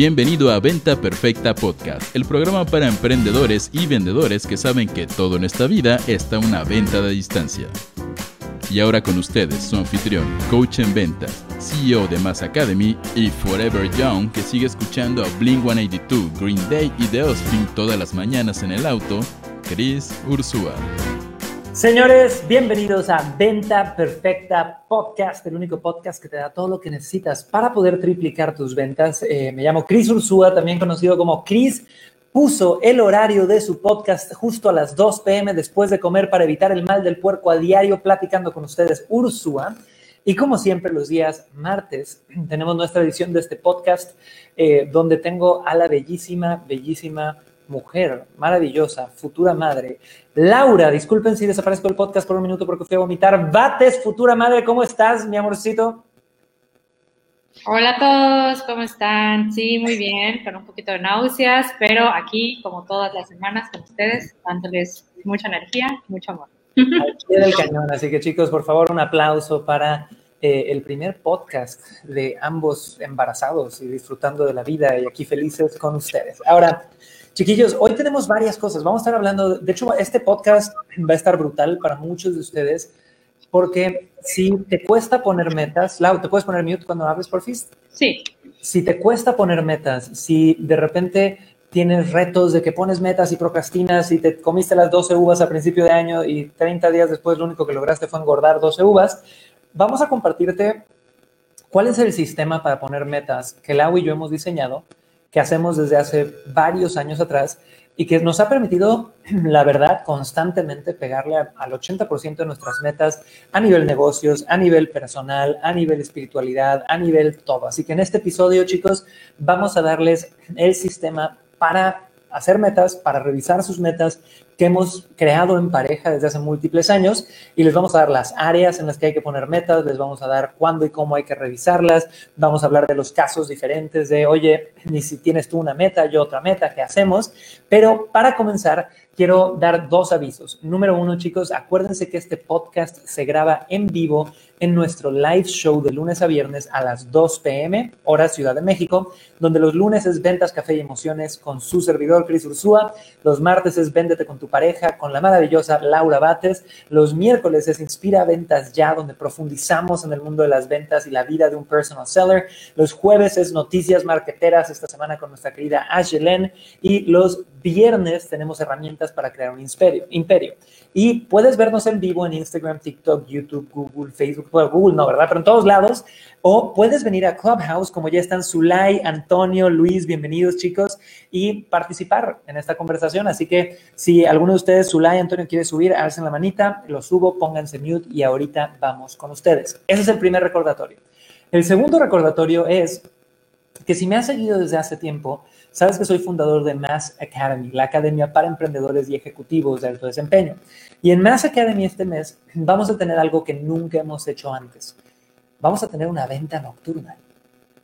Bienvenido a Venta Perfecta Podcast, el programa para emprendedores y vendedores que saben que todo en esta vida está una venta de distancia. Y ahora con ustedes, su anfitrión, coach en ventas, CEO de Mass Academy y Forever Young, que sigue escuchando a Blink 182, Green Day y The Offspring todas las mañanas en el auto, Chris Ursúa. Señores, bienvenidos a Venta Perfecta Podcast, el único podcast que te da todo lo que necesitas para poder triplicar tus ventas. Eh, me llamo Chris Ursúa, también conocido como Chris. Puso el horario de su podcast justo a las 2 pm después de comer para evitar el mal del puerco a diario, platicando con ustedes Ursúa. Y como siempre, los días martes tenemos nuestra edición de este podcast, eh, donde tengo a la bellísima, bellísima mujer maravillosa, futura madre. Laura, disculpen si desaparezco el podcast por un minuto porque fui a vomitar. Bates, futura madre, ¿cómo estás, mi amorcito? Hola a todos, ¿cómo están? Sí, muy bien, con un poquito de náuseas, pero aquí, como todas las semanas con ustedes, dándoles mucha energía, mucho amor. Al cañón, así que chicos, por favor, un aplauso para eh, el primer podcast de ambos embarazados y disfrutando de la vida y aquí felices con ustedes. Ahora, Chiquillos, hoy tenemos varias cosas. Vamos a estar hablando, de hecho, este podcast va a estar brutal para muchos de ustedes, porque si te cuesta poner metas, Lau, ¿te puedes poner mute cuando hables por FIS? Sí. Si te cuesta poner metas, si de repente tienes retos de que pones metas y procrastinas y te comiste las 12 uvas a principio de año y 30 días después lo único que lograste fue engordar 12 uvas, vamos a compartirte cuál es el sistema para poner metas que Lau y yo hemos diseñado que hacemos desde hace varios años atrás y que nos ha permitido, la verdad, constantemente pegarle al 80% de nuestras metas a nivel negocios, a nivel personal, a nivel espiritualidad, a nivel todo. Así que en este episodio, chicos, vamos a darles el sistema para hacer metas, para revisar sus metas que hemos creado en pareja desde hace múltiples años y les vamos a dar las áreas en las que hay que poner metas, les vamos a dar cuándo y cómo hay que revisarlas, vamos a hablar de los casos diferentes de, oye, ni si tienes tú una meta, yo otra meta, ¿qué hacemos? Pero para comenzar, quiero dar dos avisos. Número uno, chicos, acuérdense que este podcast se graba en vivo en nuestro live show de lunes a viernes a las 2 p.m., hora Ciudad de México, donde los lunes es Ventas, Café y Emociones con su servidor, Cris Ursúa. Los martes es Véndete con tu pareja con la maravillosa Laura Bates. Los miércoles es Inspira Ventas Ya, donde profundizamos en el mundo de las ventas y la vida de un personal seller. Los jueves es Noticias Marqueteras, esta semana con nuestra querida Ashley Y los viernes tenemos herramientas para crear un imperio. Y puedes vernos en vivo en Instagram, TikTok, YouTube, Google, Facebook, Google no, ¿verdad? Pero en todos lados. O puedes venir a Clubhouse, como ya están Zulay, Antonio, Luis, bienvenidos chicos, y participar en esta conversación. Así que si alguno de ustedes, Zulay, Antonio, quiere subir, alcen la manita, lo subo, pónganse mute y ahorita vamos con ustedes. Ese es el primer recordatorio. El segundo recordatorio es que si me has seguido desde hace tiempo, Sabes que soy fundador de Mass Academy, la academia para emprendedores y ejecutivos de alto desempeño. Y en Mass Academy este mes vamos a tener algo que nunca hemos hecho antes. Vamos a tener una venta nocturna,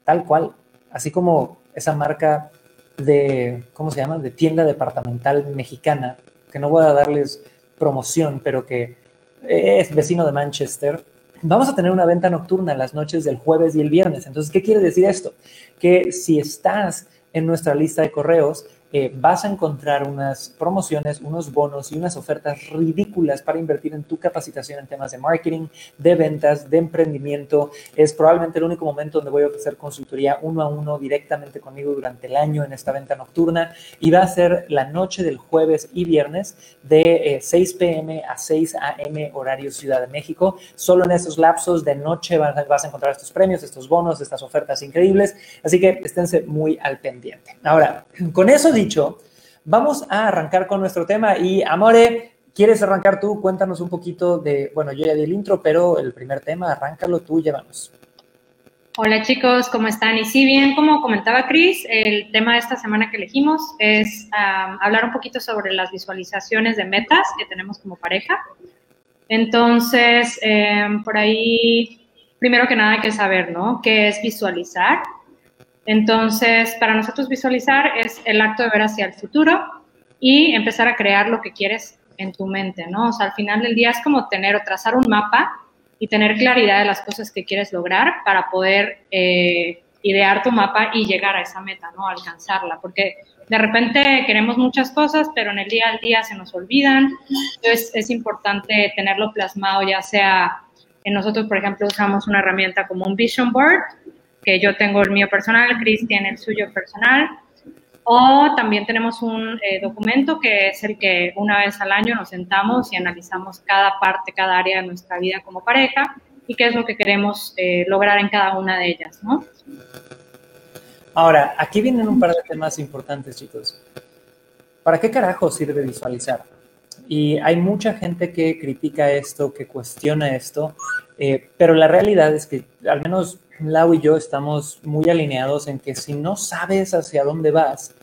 tal cual, así como esa marca de, ¿cómo se llama?, de tienda departamental mexicana, que no voy a darles promoción, pero que es vecino de Manchester, vamos a tener una venta nocturna las noches del jueves y el viernes. Entonces, ¿qué quiere decir esto? Que si estás en nuestra lista de correos eh, vas a encontrar unas promociones, unos bonos y unas ofertas ridículas para invertir en tu capacitación en temas de marketing, de ventas, de emprendimiento. Es probablemente el único momento donde voy a ofrecer consultoría uno a uno directamente conmigo durante el año en esta venta nocturna y va a ser la noche del jueves y viernes de 6 eh, pm a 6 am horario Ciudad de México. Solo en esos lapsos de noche vas, vas a encontrar estos premios, estos bonos, estas ofertas increíbles. Así que esténse muy al pendiente. Ahora, con eso dicho, vamos a arrancar con nuestro tema y Amore, ¿quieres arrancar tú? Cuéntanos un poquito de, bueno, yo ya di el intro, pero el primer tema, arráncalo tú, llévanos. Hola chicos, ¿cómo están? Y sí, bien, como comentaba Chris, el tema de esta semana que elegimos es hablar un poquito sobre las visualizaciones de metas que tenemos como pareja. Entonces, em, por ahí, primero que nada hay que saber, ¿no? ¿Qué es visualizar? Entonces, para nosotros visualizar es el acto de ver hacia el futuro y empezar a crear lo que quieres en tu mente, ¿no? O sea, al final del día es como tener o trazar un mapa y tener claridad de las cosas que quieres lograr para poder eh, idear tu mapa y llegar a esa meta, ¿no? Alcanzarla, porque de repente queremos muchas cosas, pero en el día al día se nos olvidan. Entonces es importante tenerlo plasmado, ya sea en nosotros, por ejemplo, usamos una herramienta como un vision board, que yo tengo el mío personal, Chris tiene el suyo personal, o también tenemos un eh, documento que es el que una vez al año nos sentamos y analizamos cada parte, cada área de nuestra vida como pareja y qué es lo que queremos eh, lograr en cada una de ellas, ¿no? Ahora, aquí vienen un par de temas importantes, chicos. ¿Para qué carajo sirve visualizar? Y hay mucha gente que critica esto, que cuestiona esto, eh, pero la realidad es que al menos Lau y yo estamos muy alineados en que si no sabes hacia dónde vas,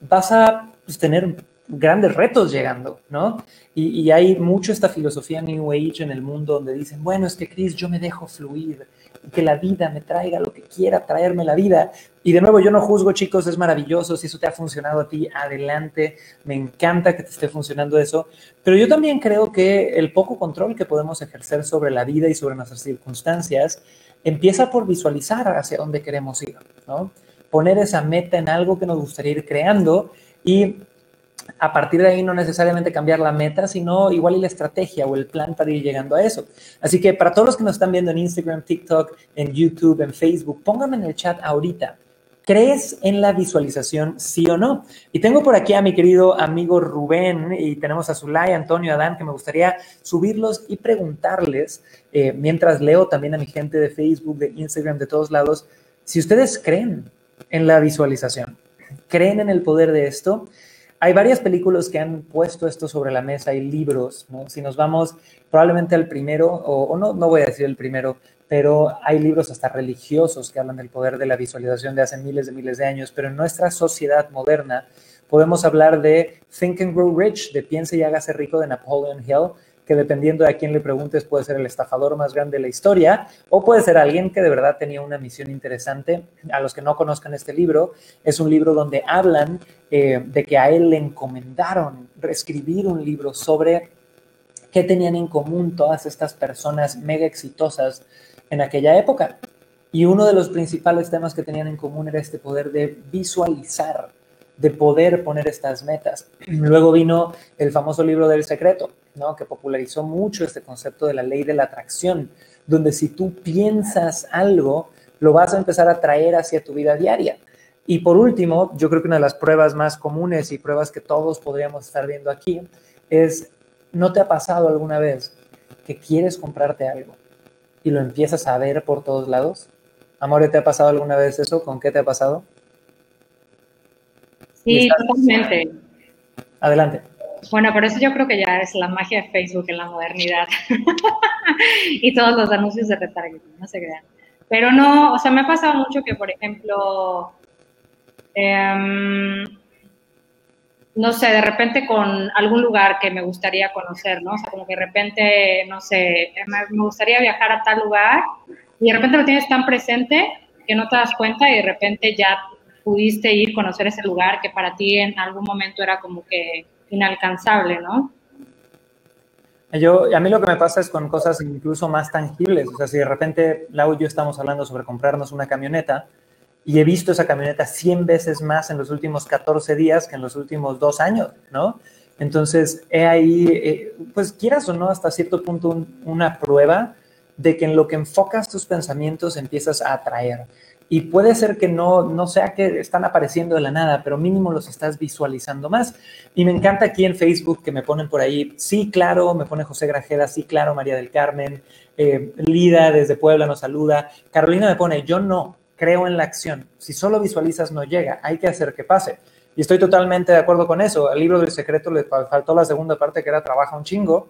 vas a pues, tener grandes retos llegando, ¿no? Y, hay mucho esta filosofía New Age en el mundo donde dicen, bueno, es que Chris, yo me dejo fluir, que la vida me traiga lo que quiera traerme la vida. Y de nuevo, yo no juzgo, chicos, es maravilloso, si eso te ha funcionado a ti, adelante, me encanta que te esté funcionando eso, pero yo también creo que el poco control que podemos ejercer sobre la vida y sobre nuestras circunstancias empieza por visualizar hacia dónde queremos ir, ¿no? Poner esa meta en algo que nos gustaría ir creando y a partir de ahí no necesariamente cambiar la meta, sino igual y la estrategia o el plan para ir llegando a eso. Así que para todos los que nos están viendo en Instagram, TikTok, en YouTube, en Facebook, pónganme en el chat ahorita. ¿Crees en la visualización, sí o no? Y tengo por aquí a mi querido amigo Rubén y tenemos a Zulay, Antonio, Adán, que me gustaría subirlos y preguntarles, eh, mientras leo también a mi gente de Facebook, de Instagram, de todos lados, si ustedes creen en la visualización, creen en el poder de esto. Hay varias películas que han puesto esto sobre la mesa, hay libros. Si nos vamos probablemente al primero, o, no, no voy a decir el primero, pero hay libros hasta religiosos que hablan del poder de la visualización de hace miles de miles de años, pero en nuestra sociedad moderna podemos hablar de Think and Grow Rich, de Piense y hágase rico de Napoleon Hill, que dependiendo de a quién le preguntes puede ser el estafador más grande de la historia o puede ser alguien que de verdad tenía una misión interesante. A los que no conozcan este libro, es un libro donde hablan eh, de que a él le encomendaron escribir un libro sobre qué tenían en común todas estas personas mega exitosas en aquella época. Y uno de los principales temas que tenían en común era este poder de visualizar, de poder poner estas metas. Luego vino el famoso libro del secreto, que popularizó mucho este concepto de la ley de la atracción, donde si tú piensas algo, lo vas a empezar a traer hacia tu vida diaria. Y por último, yo creo que una de las pruebas más comunes y pruebas que todos podríamos estar viendo aquí es, ¿no te ha pasado alguna vez que quieres comprarte algo y lo empiezas a ver por todos lados? Amore, ¿te ha pasado alguna vez eso? ¿Con qué te ha pasado? Sí, totalmente. Adelante. Bueno, por eso yo creo que ya es la magia de Facebook en la modernidad. y todos los anuncios de retargeting, no se crean. Pero no, o sea, me ha pasado mucho que, por ejemplo, em, no sé, de repente con algún lugar que me gustaría conocer, ¿no? O sea, como que de repente, no sé, me gustaría viajar a tal lugar y de repente lo tienes tan presente que no te das cuenta y de repente ya pudiste ir a conocer ese lugar que para ti en algún momento era como que inalcanzable, ¿no? Yo, a mí lo que me pasa es con cosas incluso más tangibles. O sea, si de repente Lau y yo estamos hablando sobre comprarnos una camioneta y he visto esa camioneta 100 veces más en los últimos 14 días que en los últimos dos años, ¿no? Entonces, he ahí, eh, pues quieras o no, hasta cierto punto una prueba de que en lo que enfocas tus pensamientos empiezas a atraer. Y puede ser que no, no sea que están apareciendo de la nada, pero mínimo los estás visualizando más. Y me encanta aquí en Facebook que me ponen por ahí, sí, claro, me pone José Grajeda, sí, claro, María del Carmen, eh, Lida desde Puebla nos saluda, Carolina me pone, yo no creo en la acción, si solo visualizas no llega, hay que hacer que pase. Y estoy totalmente de acuerdo con eso. Al libro del secreto le faltó la segunda parte que era trabaja un chingo,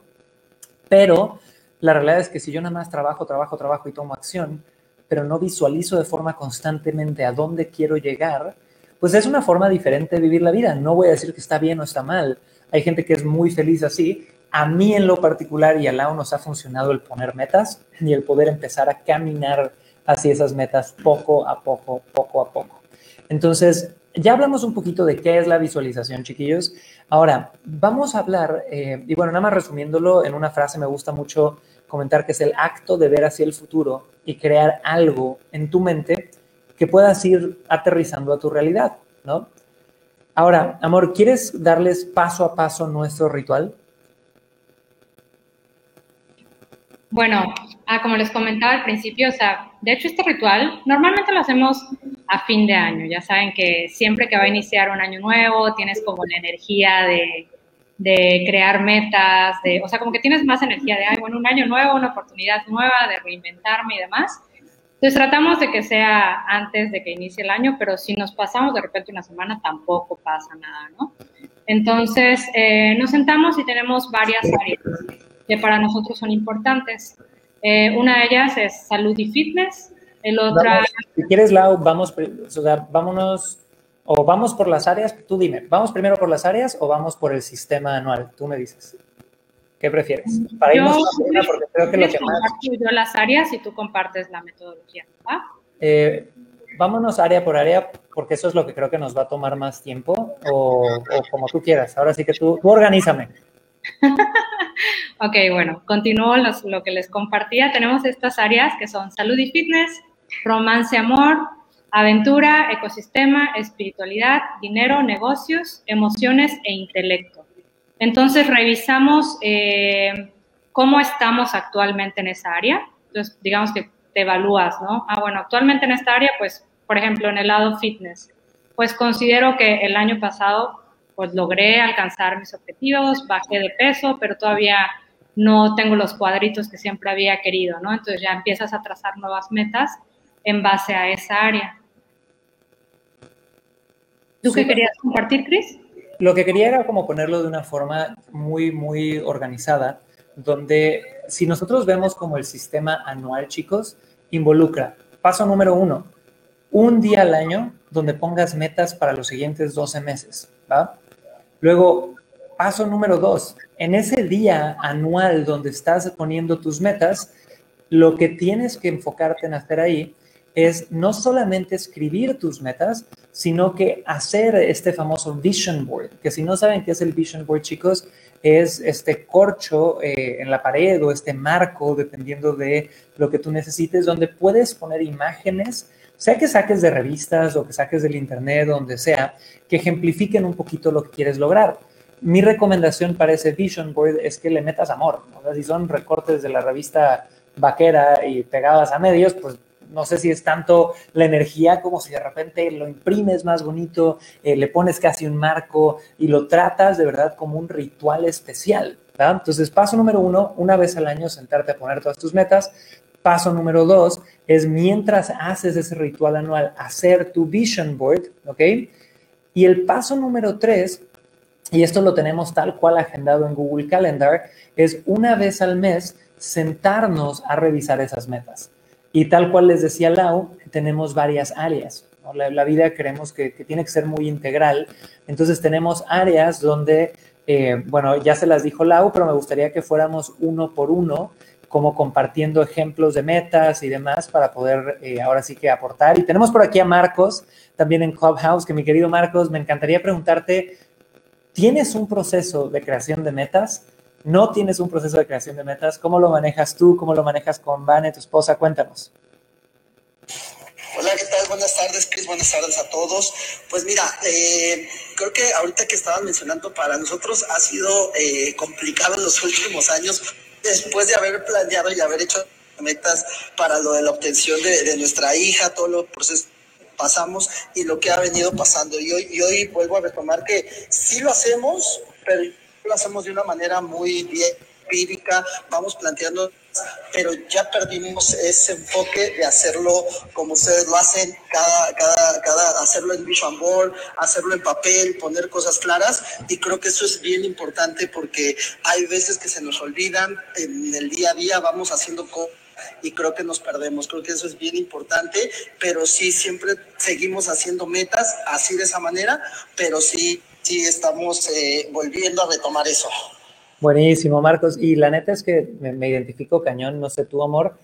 pero la realidad es que si yo nada más trabajo, trabajo, trabajo y tomo acción, pero no visualizo de forma constantemente a dónde quiero llegar, pues es una forma diferente de vivir la vida. No voy a decir que está bien o está mal. Hay gente que es muy feliz así. A mí en lo particular y a Lau nos ha funcionado el poner metas y el poder empezar a caminar hacia esas metas poco a poco, poco a poco. Entonces, ya hablamos un poquito de qué es la visualización, chiquillos. Ahora, vamos a hablar, eh, y bueno, nada más resumiéndolo en una frase, me gusta mucho comentar que es el acto de ver hacia el futuro y crear algo en tu mente que puedas ir aterrizando a tu realidad, ¿no? Ahora, amor, ¿quieres darles paso a paso nuestro ritual? Bueno, ah, como les comentaba al principio, o sea, de hecho este ritual normalmente lo hacemos a fin de año. Ya saben que siempre que va a iniciar un año nuevo, tienes como la energía de, de crear metas, de, o sea, como que tienes más energía de, ay, bueno, un año nuevo, una oportunidad nueva, de reinventarme y demás. Entonces tratamos de que sea antes de que inicie el año, pero si nos pasamos de repente una semana, tampoco pasa nada, ¿no? Entonces eh, nos sentamos y tenemos varias áreas que para nosotros son importantes. Eh, una de ellas es salud y fitness, el otra... si quieres, Lau, vamos, o sea, vámonos, o vamos por las áreas, tú dime, ¿vamos primero por las áreas o vamos por el sistema anual? Tú me dices. ¿Qué prefieres? Para irnos yo, porque creo que lo que más... Yo las áreas y tú compartes la metodología, eh, vámonos área por área, porque eso es lo que creo que nos va a tomar más tiempo, o, o como tú quieras. Ahora sí que tú, tú organízame. ok, bueno, continúo lo que les compartía. Tenemos estas áreas que son salud y fitness, romance, amor, aventura, ecosistema, espiritualidad, dinero, negocios, emociones e intelecto. Entonces, revisamos eh, cómo estamos actualmente en esa área. Entonces, digamos que te evalúas, ¿no? Ah, bueno, actualmente en esta área, pues, por ejemplo, en el lado fitness, pues considero que el año pasado pues logré alcanzar mis objetivos, bajé de peso, pero todavía no tengo los cuadritos que siempre había querido, ¿no? Entonces ya empiezas a trazar nuevas metas en base a esa área. ¿Tú qué querías compartir, Chris? Lo que quería era como ponerlo de una forma muy, muy organizada, donde si nosotros vemos como el sistema anual, chicos, involucra, paso número uno, un día al año donde pongas metas para los siguientes 12 meses, ¿va? Luego, paso número dos, en ese día anual donde estás poniendo tus metas, lo que tienes que enfocarte en hacer ahí es no solamente escribir tus metas, sino que hacer este famoso vision board, que si no saben qué es el vision board, chicos, es este corcho eh, en la pared o este marco, dependiendo de lo que tú necesites, donde puedes poner imágenes sea que saques de revistas o que saques del internet, donde sea, que ejemplifiquen un poquito lo que quieres lograr. Mi recomendación para ese vision board es que le metas amor. Si son recortes de la revista vaquera y pegadas a medios, pues no sé si es tanto la energía como si de repente lo imprimes más bonito, eh, le pones casi un marco y lo tratas de verdad como un ritual especial. Entonces, paso número uno, una vez al año sentarte a poner todas tus metas. Paso número dos es mientras haces ese ritual anual, hacer tu vision board, ¿ok? Y el paso número tres, y esto lo tenemos tal cual agendado en Google Calendar, es una vez al mes sentarnos a revisar esas metas. Y tal cual les decía Lau, tenemos varias áreas. La, vida creemos que, tiene que ser muy integral. Entonces tenemos áreas donde, eh, bueno, ya se las dijo Lau, pero me gustaría que fuéramos uno por uno como compartiendo ejemplos de metas y demás para poder eh, ahora sí que aportar. Y tenemos por aquí a Marcos, también en Clubhouse, que mi querido Marcos, me encantaría preguntarte, ¿tienes un proceso de creación de metas? ¿No tienes un proceso de creación de metas? ¿Cómo lo manejas tú? ¿Cómo lo manejas con Vane, tu esposa? Cuéntanos. Hola, ¿qué tal? Buenas tardes, Chris. Buenas tardes a todos. Pues mira, eh, creo que ahorita que estaban mencionando, para nosotros ha sido eh, complicado en los últimos años después de haber planeado y haber hecho metas para lo de la obtención de, nuestra hija, todos los procesos pasamos y lo que ha venido pasando. Y hoy, y hoy vuelvo a retomar que sí lo hacemos, pero lo hacemos de una manera muy bien empírica, vamos planteando, pero ya perdimos ese enfoque de hacerlo como ustedes lo hacen, cada, cada, cada, hacerlo en vision hacerlo en papel, poner cosas claras, y creo que eso es bien importante porque hay veces que se nos olvidan, en el día a día vamos haciendo cosas y creo que nos perdemos. Creo que eso es bien importante, pero sí siempre seguimos haciendo metas así de esa manera, pero sí, sí estamos eh, volviendo a retomar eso. Buenísimo, Marcos. Y la neta es que me, identifico cañón, no sé tu amor,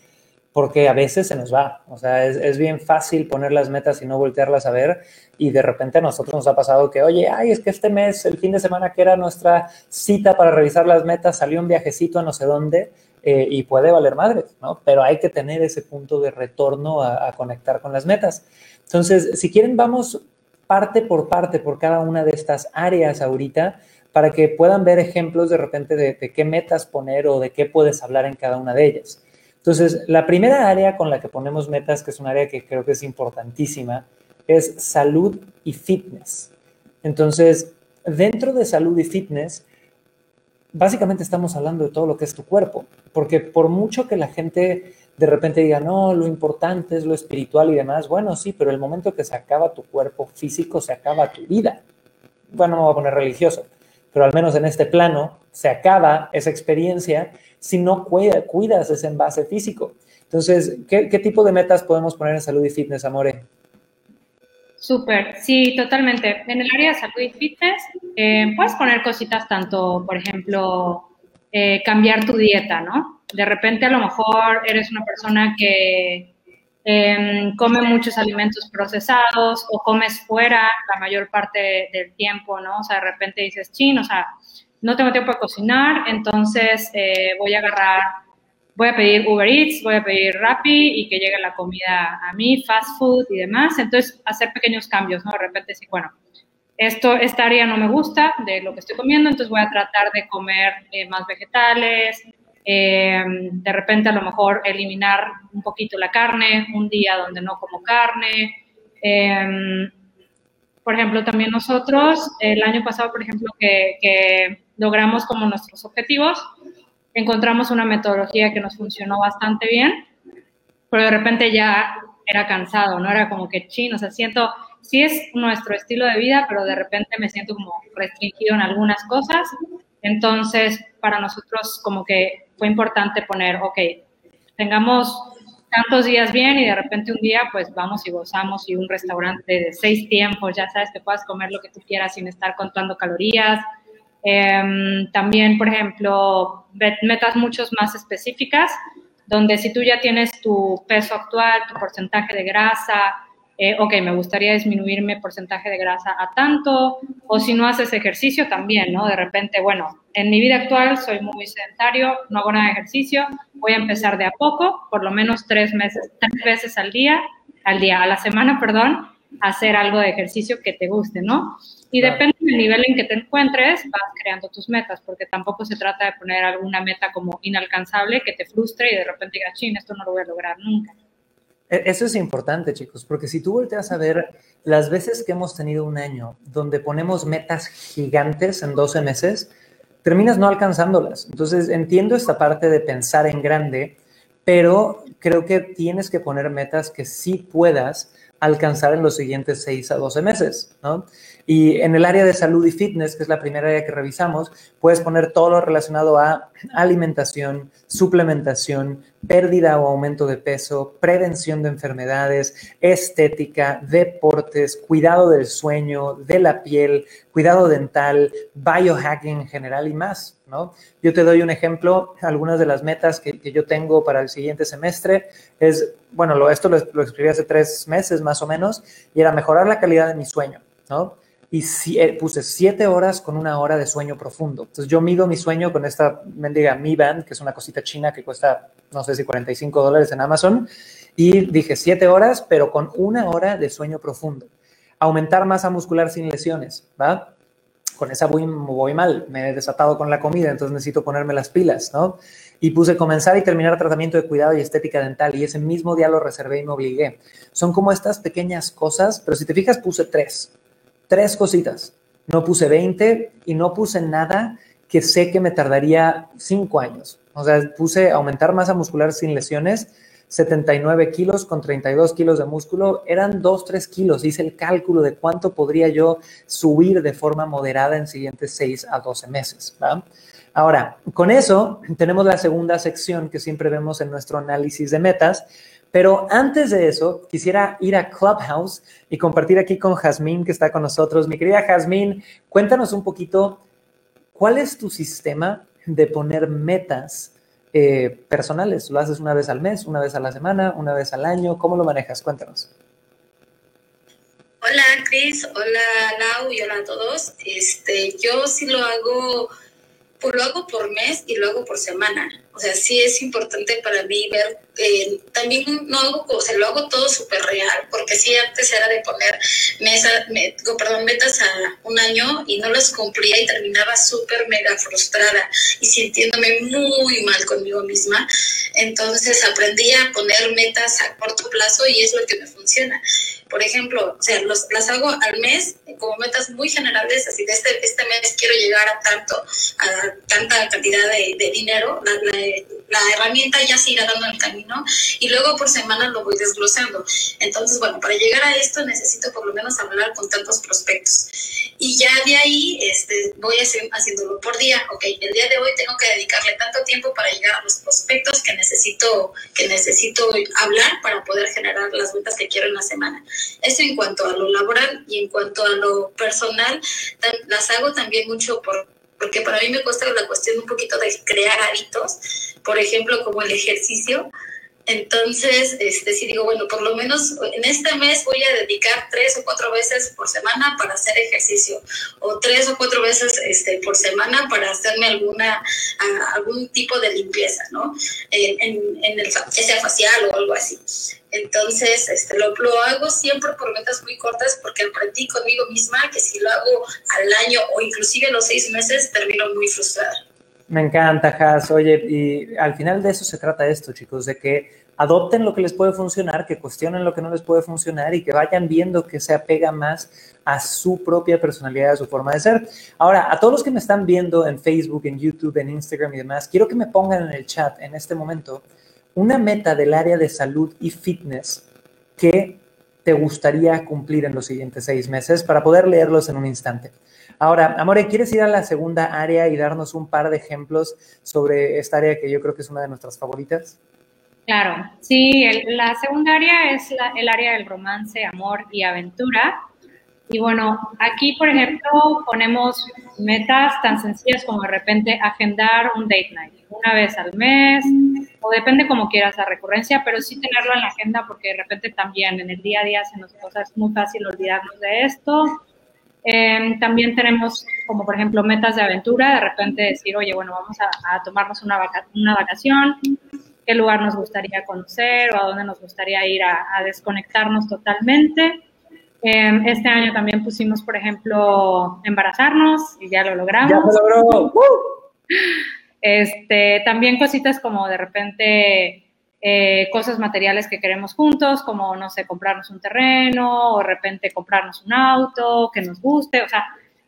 porque a veces se nos va. O sea, es, bien fácil poner las metas y no voltearlas a ver. Y de repente a nosotros nos ha pasado que, oye, ay, es que este mes, el fin de semana que era nuestra cita para revisar las metas, salió un viajecito a no sé dónde eh, y puede valer madres, ¿no? Pero hay que tener ese punto de retorno a, conectar con las metas. Entonces, si quieren, vamos parte por parte por cada una de estas áreas ahorita para que puedan ver ejemplos de repente de, qué metas poner o de qué puedes hablar en cada una de ellas. Entonces, la primera área con la que ponemos metas, que es un área que creo que es importantísima, es salud y fitness. Entonces, dentro de salud y fitness, básicamente estamos hablando de todo lo que es tu cuerpo, porque por mucho que la gente de repente diga, no, lo importante es lo espiritual y demás, bueno, sí, pero el momento que se acaba tu cuerpo físico, se acaba tu vida. Bueno, no me voy a poner religioso, pero al menos en este plano se acaba esa experiencia si no cuidas ese envase físico. Entonces, ¿qué, tipo de metas podemos poner en salud y fitness, Amore? Súper, sí, totalmente. En el área de salud y fitness, eh, puedes poner cositas tanto, por ejemplo, eh, cambiar tu dieta, ¿no? De repente a lo mejor eres una persona que em, come muchos alimentos procesados o comes fuera la mayor parte del tiempo, ¿no? O sea, de repente dices, chin, o sea, no tengo tiempo de cocinar, entonces eh, voy a agarrar, voy a pedir Uber Eats, voy a pedir Rappi y que llegue la comida a mí, fast food y demás. Entonces, hacer pequeños cambios, ¿no? De repente decir, bueno, esto, esta área no me gusta de lo que estoy comiendo, entonces voy a tratar de comer eh, más vegetales, eh, de repente a lo mejor eliminar un poquito la carne, un día donde no como carne. por ejemplo, también nosotros, el año pasado, por ejemplo, que logramos como nuestros objetivos, encontramos una metodología que nos funcionó bastante bien, pero de repente ya era cansado, ¿no? Era como que chino, o sea, siento, sí es nuestro estilo de vida, pero de repente me siento como restringido en algunas cosas. Entonces, para nosotros como que fue importante poner, ok, tengamos tantos días bien y de repente un día pues vamos y gozamos y un restaurante de seis tiempos, ya sabes que puedas comer lo que tú quieras sin estar contando calorías, Em, también, por ejemplo, metas muchos más específicas, donde si tú ya tienes tu peso actual, tu porcentaje de grasa, eh, ok, me gustaría disminuir mi porcentaje de grasa a tanto, o si no haces ejercicio también, ¿no? De repente, bueno, en mi vida actual soy muy sedentario, no hago nada de ejercicio, voy a empezar de a poco, por lo menos tres meses, tres veces al día, al día, a la semana, perdón, hacer algo de ejercicio que te guste, ¿no? Y depende del nivel en que te encuentres, vas creando tus metas, porque tampoco se trata de poner alguna meta como inalcanzable que te frustre y de repente digas, ching, esto no lo voy a lograr nunca. E, eso es importante, chicos, porque si tú volteas a ver las veces que hemos tenido un año donde ponemos metas gigantes en 12 meses, terminas no alcanzándolas. Entonces, entiendo esta parte de pensar en grande, pero creo que tienes que poner metas que sí puedas alcanzar en los siguientes 6 a 12 meses, ¿no? Y en el área de salud y fitness, que es la primera área que revisamos, puedes poner todo lo relacionado a alimentación, suplementación, pérdida o aumento de peso, prevención de enfermedades, estética, deportes, cuidado del sueño, de la piel, cuidado dental, biohacking en general y más, ¿no? Yo te doy un ejemplo, algunas de las metas que, yo tengo para el siguiente semestre es, bueno, lo, esto lo, lo escribí hace tres meses más o menos, y era mejorar la calidad de mi sueño, ¿no? Y eh, puse siete horas con una hora de sueño profundo. Entonces yo mido mi sueño con esta mendiga Mi Band, que es una cosita china que cuesta, no sé si 45 dólares en Amazon, y dije siete horas, pero con una hora de sueño profundo. Aumentar masa muscular sin lesiones, ¿va? Con esa voy, voy mal, me he desatado con la comida, entonces necesito ponerme las pilas, ¿no? Y puse comenzar y terminar tratamiento de cuidado y estética dental, y ese mismo día lo reservé y me obligué. Son como estas pequeñas cosas, pero si te fijas puse tres tres cositas. No puse 20 y no puse nada que sé que me tardaría cinco años. O sea, puse aumentar masa muscular sin lesiones, 79 kilos con 32 kilos de músculo, eran 2, 3 kilos. Hice el cálculo de cuánto podría yo subir de forma moderada en siguientes 6 a 12 meses. Ahora, con eso tenemos la segunda sección que siempre vemos en nuestro análisis de metas, pero antes de eso, quisiera ir a Clubhouse y compartir aquí con Jazmín, que está con nosotros. Mi querida Jazmín, cuéntanos un poquito, ¿cuál es tu sistema de poner metas eh, personales? ¿Lo haces una vez al mes, una vez a la semana, una vez al año? ¿Cómo lo manejas? Cuéntanos. Hola, Cris. Hola, Lau y hola a todos. Este, yo sí lo hago pues lo hago por mes y lo hago por semana. O sea, sí es importante para mí ver, eh, también no hago, o sea, lo hago todo súper real, porque sí antes era de poner mesa, me, perdón, metas a un año y no las cumplía y terminaba súper mega frustrada y sintiéndome muy mal conmigo misma. Entonces aprendí a poner metas a corto plazo y es lo que me funciona. Por ejemplo, o sea, los, las hago al mes como metas muy generales, así de este, este mes quiero llegar a tanto, a tanta cantidad de, de dinero, la, la, herramienta ya se irá dando el camino y luego por semana lo voy desglosando. Entonces, bueno, para llegar a esto necesito por lo menos hablar con tantos prospectos. Y ya de ahí este, voy haciéndolo por día. Ok, el día de hoy tengo que dedicarle tanto tiempo para llegar a los prospectos que necesito, que necesito hablar para poder generar las ventas que quiero en la semana. Eso en cuanto a lo laboral y en cuanto a lo personal, las hago también mucho por porque para mí me cuesta la cuestión un poquito de crear hábitos, por ejemplo, como el ejercicio. Entonces, este, sí digo, bueno, por lo menos en este mes voy a dedicar tres o cuatro veces por semana para hacer ejercicio, o tres o cuatro veces este, por semana para hacerme alguna, algún tipo de limpieza, ¿no? En, en, en el, sea facial o algo así. Entonces, este, lo, hago siempre por metas muy cortas porque aprendí conmigo misma que si lo hago al año o inclusive los seis meses, termino muy frustrada. Me encanta, Has. Oye, y al final de eso se trata esto, chicos, de que adopten lo que les puede funcionar, que cuestionen lo que no les puede funcionar y que vayan viendo que se apega más a su propia personalidad, a su forma de ser. Ahora, a todos los que me están viendo en Facebook, en YouTube, en Instagram y demás, quiero que me pongan en el chat en este momento una meta del área de salud y fitness que te gustaría cumplir en los siguientes seis meses para poder leerlos en un instante. Ahora, Amore, ¿quieres ir a la segunda área y darnos un par de ejemplos sobre esta área que yo creo que es una de nuestras favoritas? Claro, sí, la segunda área es el área del romance, amor y aventura. Y bueno, aquí, por ejemplo, ponemos metas tan sencillas como de repente agendar un date night, una vez al mes, o depende como quieras la recurrencia, pero sí tenerlo en la agenda porque de repente también en el día a día se nos pasa, es muy fácil olvidarnos de esto. Em, también tenemos como por ejemplo metas de aventura, de repente decir, oye, bueno, vamos a, tomarnos una, una vacación, qué lugar nos gustaría conocer o a dónde nos gustaría ir a, a desconectarnos totalmente. Em, este año también pusimos, por ejemplo, embarazarnos y ya lo logramos. Ya lo logró. Este, también cositas como de repente eh, cosas materiales que queremos juntos, como, no sé, comprarnos un terreno o de repente comprarnos un auto que nos guste. O sea,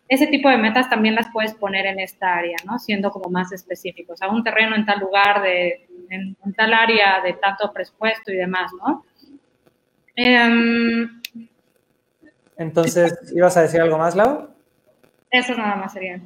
ese tipo de metas también las puedes poner en esta área, ¿no? Siendo como más específicos. O sea, un terreno en tal lugar, de, en, tal área de tanto presupuesto y demás, ¿no? Em, entonces, ¿ibas a decir algo más, Lau? Eso nada más sería.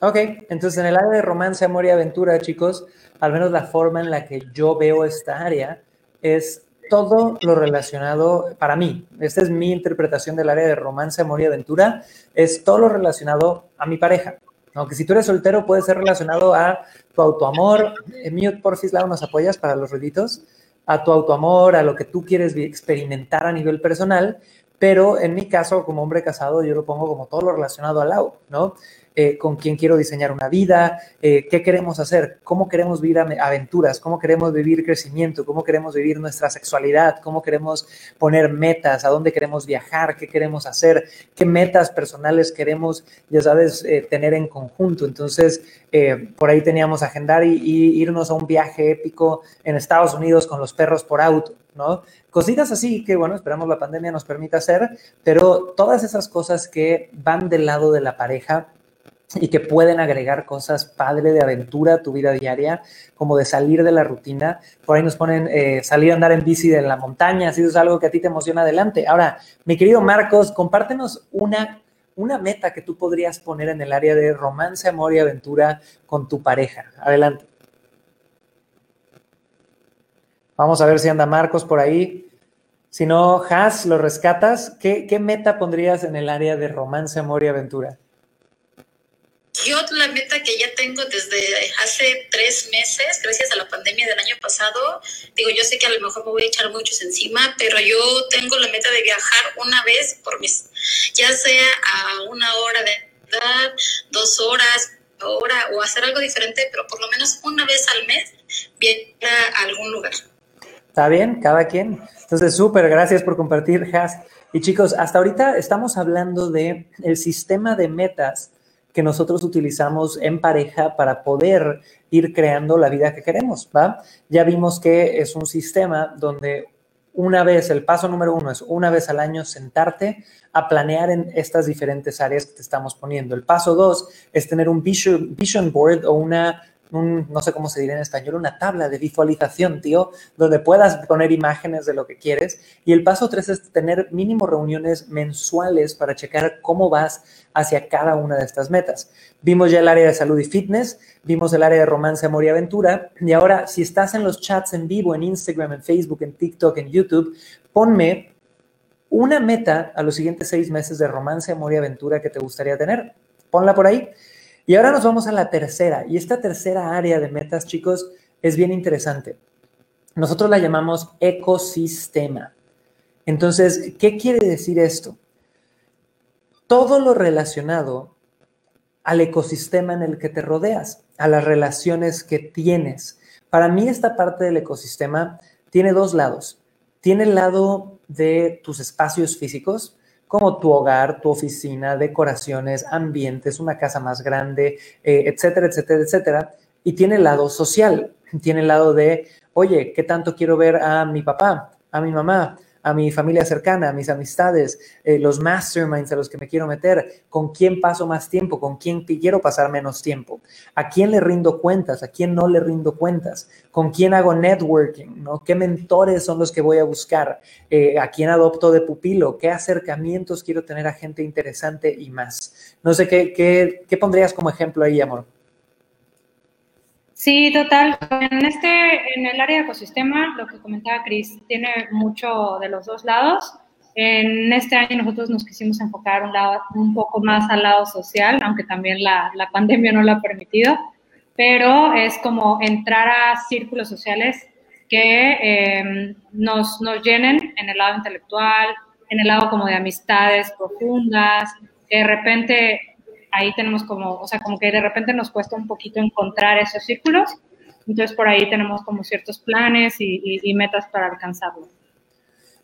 Ok, entonces en el área de romance, amor y aventura, chicos, al menos la forma en la que yo veo esta área es todo lo relacionado, para mí, esta es mi interpretación del área de romance, amor y aventura, es todo lo relacionado a mi pareja. Aunque si tú eres soltero puede ser relacionado a tu autoamor. Mute, porfis, Lau, ¿nos apoyas para los ruiditos? A tu autoamor, a lo que tú quieres experimentar a nivel personal pero en mi caso, como hombre casado, yo lo pongo como todo lo relacionado al lado, ¿no? Eh, con quién quiero diseñar una vida, eh, qué queremos hacer, cómo queremos vivir aventuras, cómo queremos vivir crecimiento, cómo queremos vivir nuestra sexualidad, cómo queremos poner metas, a dónde queremos viajar, qué queremos hacer, qué metas personales queremos, ya sabes, eh, tener en conjunto. Entonces, por ahí teníamos agendar y irnos a un viaje épico en Estados Unidos con los perros por auto, ¿no? Cositas así que, bueno, esperamos la pandemia nos permita hacer, pero todas esas cosas que van del lado de la pareja y que pueden agregar cosas padre de aventura a tu vida diaria, como de salir de la rutina. Por ahí nos ponen eh, salir a andar en bici de la montaña, si eso es algo que a ti te emociona adelante. Ahora, mi querido Marcos, compártenos una, una meta que tú podrías poner en el área de romance, amor y aventura con tu pareja. Adelante. Vamos a ver si anda Marcos por ahí. Si no, Has, lo rescatas. ¿Qué, ¿Qué, meta pondrías en el área de romance, amor y aventura? Yo la meta que ya tengo desde hace tres meses, gracias a la pandemia del año pasado, digo, yo sé que a lo mejor me voy a echar muchos encima, pero yo tengo la meta de viajar una vez por mes, ya sea a una hora de edad, dos horas, hora o hacer algo diferente, pero por lo menos una vez al mes viene a algún lugar. Está bien, cada quien. Entonces, súper, gracias por compartir, Has. Y chicos, hasta ahorita estamos hablando de el sistema de metas que nosotros utilizamos en pareja para poder ir creando la vida que queremos, ¿va? Ya vimos que es un sistema donde una vez, el paso número uno es una vez al año sentarte a planear en estas diferentes áreas que te estamos poniendo. El paso dos es tener un vision, vision board o una no sé cómo se diría en español, una tabla de visualización, tío, donde puedas poner imágenes de lo que quieres. Y el paso tres es tener mínimo reuniones mensuales para checar cómo vas hacia cada una de estas metas. Vimos ya el área de salud y fitness, vimos el área de romance, amor y aventura. Y ahora, si estás en los chats en vivo, en Instagram, en Facebook, en TikTok, en YouTube, ponme una meta a los siguientes seis meses de romance, amor y aventura que te gustaría tener. Ponla por ahí. Y ahora nos vamos a la tercera. Y esta tercera área de metas, chicos, es bien interesante. Nosotros la llamamos ecosistema. Entonces, ¿qué quiere decir esto? Todo lo relacionado al ecosistema en el que te rodeas, a las relaciones que tienes. Para mí esta parte del ecosistema tiene dos lados. Tiene el lado de tus espacios físicos, como tu hogar, tu oficina, decoraciones, ambientes, una casa más grande, eh, etcétera, etcétera, etcétera. Y tiene el lado social, tiene el lado de, oye, ¿qué tanto quiero ver a mi papá, a mi mamá? A mi familia cercana, a mis amistades, eh, los masterminds a los que me quiero meter, con quién paso más tiempo, con quién quiero pasar menos tiempo, a quién le rindo cuentas, a quién no le rindo cuentas, con quién hago networking, ¿no? ¿Qué mentores son los que voy a buscar? Eh, ¿A quién adopto de pupilo? ¿Qué acercamientos quiero tener a gente interesante y más? No sé, ¿qué, qué, qué pondrías como ejemplo ahí, amor? Sí, total. En este, en el área de ecosistema, lo que comentaba Cris, tiene mucho de los dos lados. En este año nosotros nos quisimos enfocar un, lado, un poco más al lado social, aunque también la, la pandemia no lo ha permitido, pero es como entrar a círculos sociales que eh, nos, nos llenen en el lado intelectual, en el lado como de amistades profundas, de repente ahí tenemos como, o sea, como que de repente nos cuesta un poquito encontrar esos círculos. Entonces, por ahí tenemos como ciertos planes y, metas para alcanzarlo.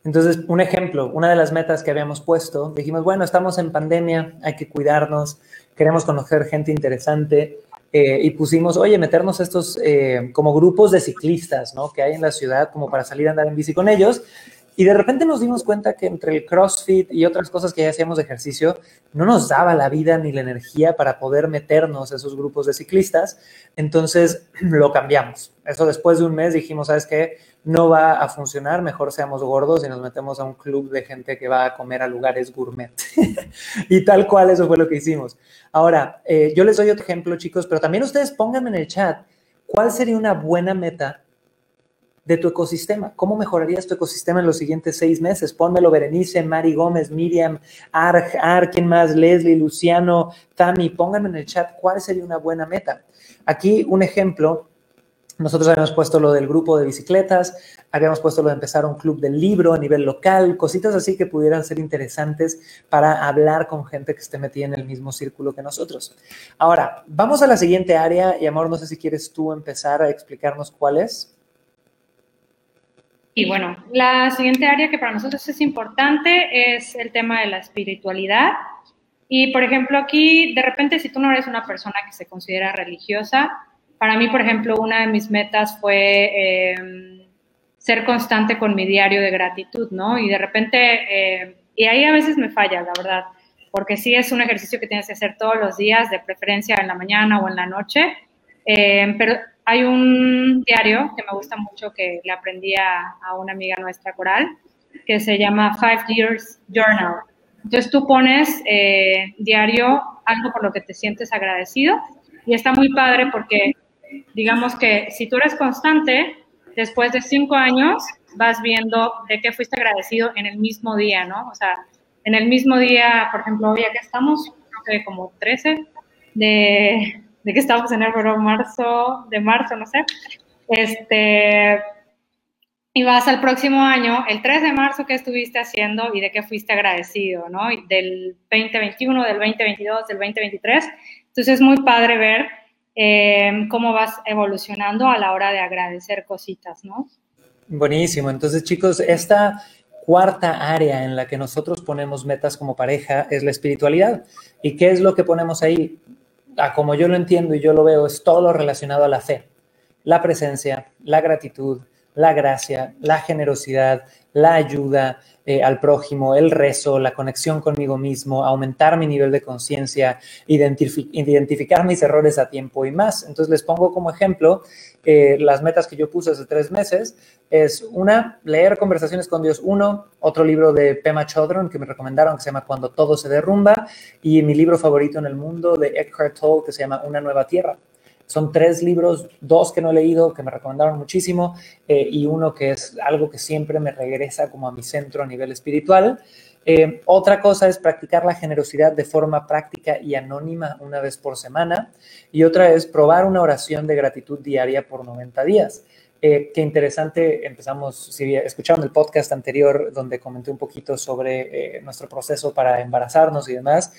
Entonces, un ejemplo, una de las metas que habíamos puesto, dijimos, bueno, estamos en pandemia, hay que cuidarnos, queremos conocer gente interesante, eh, y pusimos, oye, meternos estos eh, como grupos de ciclistas, ¿no? Que hay en la ciudad como para salir a andar en bici con ellos. Y de repente nos dimos cuenta que entre el CrossFit y otras cosas que ya hacíamos de ejercicio, no nos daba la vida ni la energía para poder meternos a esos grupos de ciclistas. Entonces lo cambiamos. Eso después de un mes dijimos, ¿sabes qué? No va a funcionar, mejor seamos gordos y nos metemos a un club de gente que va a comer a lugares gourmet. y tal cual, eso fue lo que hicimos. Ahora, eh, yo les doy otro ejemplo, chicos, pero también ustedes pónganme en el chat cuál sería una buena meta de tu ecosistema. ¿Cómo mejorarías tu ecosistema en los siguientes seis meses? Pónmelo Berenice, Mari Gómez, Miriam, Ar, Ar, ¿quién más? Leslie, Luciano, Tami, pónganme en el chat cuál sería una buena meta. Aquí un ejemplo, nosotros habíamos puesto lo del grupo de bicicletas, habíamos puesto lo de empezar un club del libro a nivel local, cositas así que pudieran ser interesantes para hablar con gente que esté metida en el mismo círculo que nosotros. Ahora, vamos a la siguiente área y amor, no sé si quieres tú empezar a explicarnos cuál es. Y bueno, la siguiente área que para nosotros es importante es el tema de la espiritualidad. Y por ejemplo, aquí, de repente, si tú no eres una persona que se considera religiosa, para mí, por ejemplo, una de mis metas fue em, ser constante con mi diario de gratitud, ¿no? Y de repente, em, y ahí a veces me falla, la verdad, porque sí es un ejercicio que tienes que hacer todos los días, de preferencia en la mañana o en la noche, em, pero hay un diario que me gusta mucho que le aprendí a, una amiga nuestra coral, que se llama Five Years Journal. Entonces tú pones eh, diario algo por lo que te sientes agradecido y está muy padre porque digamos que si tú eres constante, después de cinco años vas viendo de qué fuiste agradecido en el mismo día, ¿no? O sea, en el mismo día, por ejemplo, hoy que estamos, creo que como 13 de, de que estamos en el marzo, de marzo, no sé. Este, y vas al próximo año, el 3 de marzo, ¿qué estuviste haciendo y de qué fuiste agradecido, ¿no? del 2021, del 2022, del 2023. Entonces Entonces es muy padre ver eh, cómo vas evolucionando a la hora de agradecer cositas, ¿no? Buenísimo. Entonces, chicos, esta cuarta área en la que nosotros ponemos metas como pareja es la espiritualidad. ¿Y qué es lo que ponemos ahí? A como yo lo entiendo y yo lo veo, es todo lo relacionado a la fe, la presencia, la gratitud, la gracia, la generosidad, la ayuda eh, al prójimo, el rezo, la conexión conmigo mismo, aumentar mi nivel de conciencia, identificar mis errores a tiempo y más. Entonces les pongo como ejemplo eh, las metas que yo puse hace tres meses. Es una, leer Conversaciones con Dios uno, otro libro de Pema Chodron que me recomendaron que se llama Cuando todo se derrumba y mi libro favorito en el mundo de Eckhart Tolle que se llama Una nueva tierra. Son tres libros, dos que no he leído, que me recomendaron muchísimo, eh, y uno que es algo que siempre me regresa como a mi centro a nivel espiritual. Eh, otra cosa es practicar la generosidad de forma práctica y anónima una vez por semana. Y otra es probar una oración de gratitud diaria por 90 días. Eh, qué interesante, empezamos, si escucharon el podcast anterior donde comenté un poquito sobre nuestro proceso para embarazarnos y demás,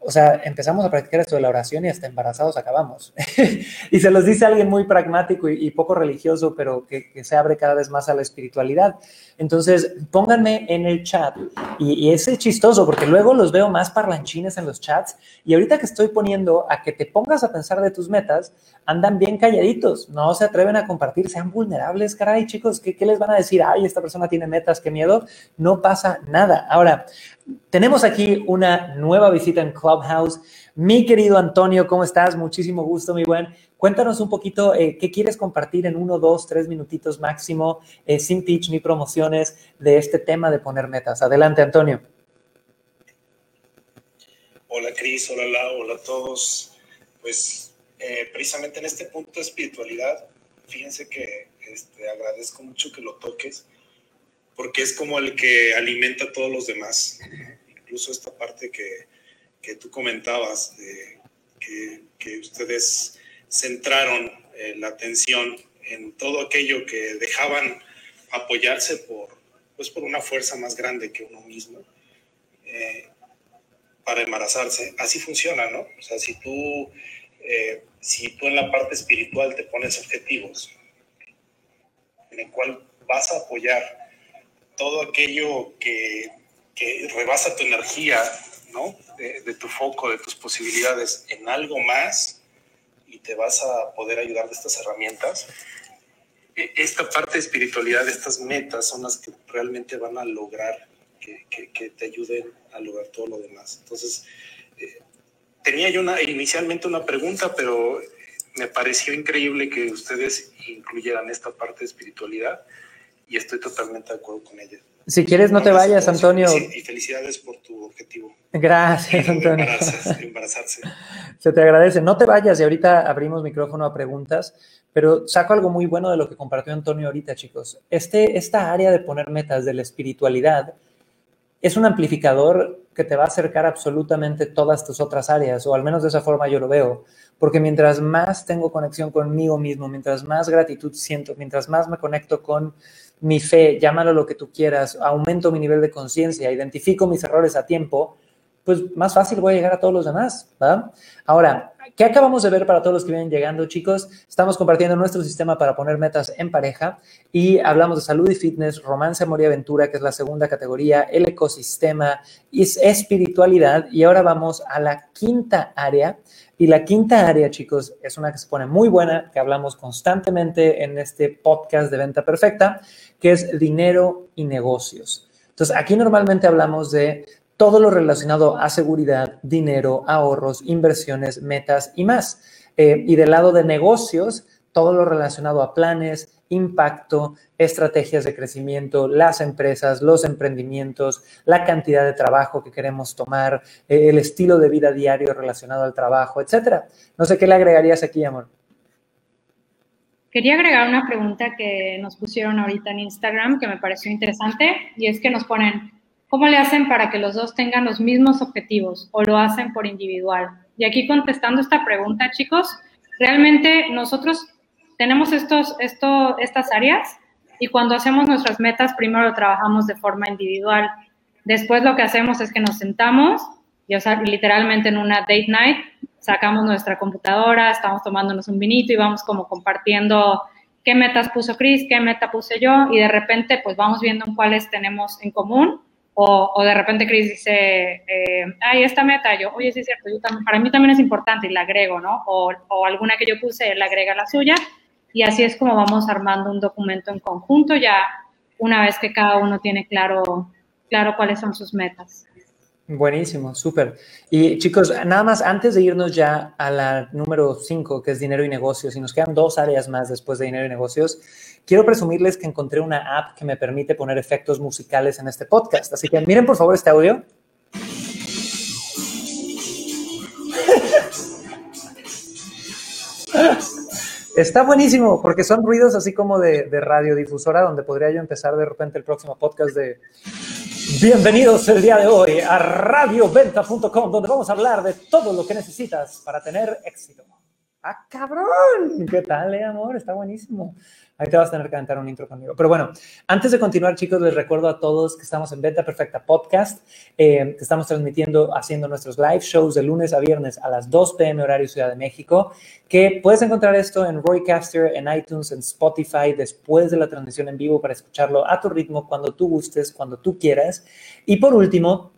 o sea, empezamos a practicar esto de la oración y hasta embarazados acabamos. y se los dice alguien muy pragmático y, poco religioso, pero que, se abre cada vez más a la espiritualidad. Entonces, pónganme en el chat. Y, y es chistoso porque luego los veo más parlanchines en los chats. Y ahorita que estoy poniendo a que te pongas a pensar de tus metas, andan bien calladitos, no se atreven a compartir, sean vulnerables, caray, chicos, ¿qué, qué les van a decir? Ay, esta persona tiene metas, qué miedo. No pasa nada. Ahora, tenemos aquí una nueva visita en Clubhouse. Mi querido Antonio, ¿cómo estás? Muchísimo gusto, mi buen. Cuéntanos un poquito eh, qué quieres compartir en uno, dos, tres minutitos máximo, eh, sin pitch ni promociones, de este tema de poner metas. Adelante, Antonio. Hola, Cris. Hola, Lau. Hola a todos. Pues eh, precisamente en este punto de espiritualidad, fíjense que este, agradezco mucho que lo toques porque es como el que alimenta a todos los demás. Incluso esta parte que, que tú comentabas, que, que, ustedes centraron eh, la atención en todo aquello que dejaban apoyarse por, pues por una fuerza más grande que uno mismo eh, para embarazarse. Así funciona, ¿no? O sea, si tú, eh, si tú en la parte espiritual te pones objetivos en el cual vas a apoyar todo aquello que, que rebasa tu energía, ¿no? De, tu foco, de tus posibilidades en algo más y te vas a poder ayudar de estas herramientas. E, esta parte de espiritualidad, estas metas son las que realmente van a lograr que, que, te ayuden a lograr todo lo demás. Entonces, eh, tenía yo una, inicialmente una pregunta, pero me pareció increíble que ustedes incluyeran esta parte de espiritualidad y estoy totalmente de acuerdo con ella. Si quieres, no te vayas, Antonio. y felicidades por tu objetivo. Gracias, Antonio. Embarazarse, Se te agradece. No te vayas y ahorita abrimos micrófono a preguntas, pero saco algo muy bueno de lo que compartió Antonio ahorita, chicos. Este, esta área de poner metas de la espiritualidad es un amplificador que te va a acercar absolutamente todas tus otras áreas, o al menos de esa forma yo lo veo, porque mientras más tengo conexión conmigo mismo, mientras más gratitud siento, mientras más me conecto con mi fe, llámalo lo que tú quieras, aumento mi nivel de conciencia, identifico mis errores a tiempo, pues más fácil voy a llegar a todos los demás. Ahora, ¿qué acabamos de ver para todos los que vienen llegando, chicos? Estamos compartiendo nuestro sistema para poner metas en pareja y hablamos de salud y fitness, romance, amor y aventura, que es la segunda categoría, el ecosistema y espiritualidad. Y ahora vamos a la quinta área. Y la quinta área, chicos, es una que se pone muy buena, que hablamos constantemente en este podcast de venta perfecta, que es dinero y negocios. Entonces, aquí normalmente hablamos de todo lo relacionado a seguridad, dinero, ahorros, inversiones, metas y más. Eh, y del lado de negocios, todo lo relacionado a planes, impacto, estrategias de crecimiento, las empresas, los emprendimientos, la cantidad de trabajo que queremos tomar, eh, el estilo de vida diario relacionado al trabajo, etcétera. No sé qué le agregarías aquí, amor. Quería agregar una pregunta que nos pusieron ahorita en Instagram que me pareció interesante y es que nos ponen, ¿cómo le hacen para que los dos tengan los mismos objetivos o lo hacen por individual? Y aquí contestando esta pregunta, chicos, realmente nosotros tenemos estos, esto, estas áreas y cuando hacemos nuestras metas, primero lo trabajamos de forma individual. Después lo que hacemos es que nos sentamos, y, o sea, literalmente en una date night, sacamos nuestra computadora, estamos tomándonos un vinito y vamos como compartiendo qué metas puso Chris, qué meta puse yo y de repente pues vamos viendo cuáles tenemos en común o, o de repente Chris dice, eh, ay, esta meta, yo, oye, sí es cierto, yo también, para mí también es importante y la agrego, ¿no? O, o alguna que yo puse, él agrega la suya y así es como vamos armando un documento en conjunto ya una vez que cada uno tiene claro, claro cuáles son sus metas. Buenísimo, súper. Y chicos, nada más antes de irnos ya a la número 5, que es dinero y negocios, y nos quedan dos áreas más después de dinero y negocios, quiero presumirles que encontré una app que me permite poner efectos musicales en este podcast. Así que miren por favor este audio. Está buenísimo porque son ruidos así como de, de radiodifusora donde podría yo empezar de repente el próximo podcast de Bienvenidos el día de hoy a radioventa.com, donde vamos a hablar de todo lo que necesitas para tener éxito. ¡Ah, cabrón! ¿Qué tal, eh, amor? Está buenísimo. Ahí te vas a tener que cantar un intro conmigo. Pero bueno, antes de continuar, chicos, les recuerdo a todos que estamos en Venta Perfecta Podcast. Eh, estamos transmitiendo, haciendo nuestros live shows de lunes a viernes a las 2 p.m. horario Ciudad de México. Que puedes encontrar esto en Roycaster, en iTunes, en Spotify, después de la transmisión en vivo para escucharlo a tu ritmo, cuando tú gustes, cuando tú quieras. Y por último,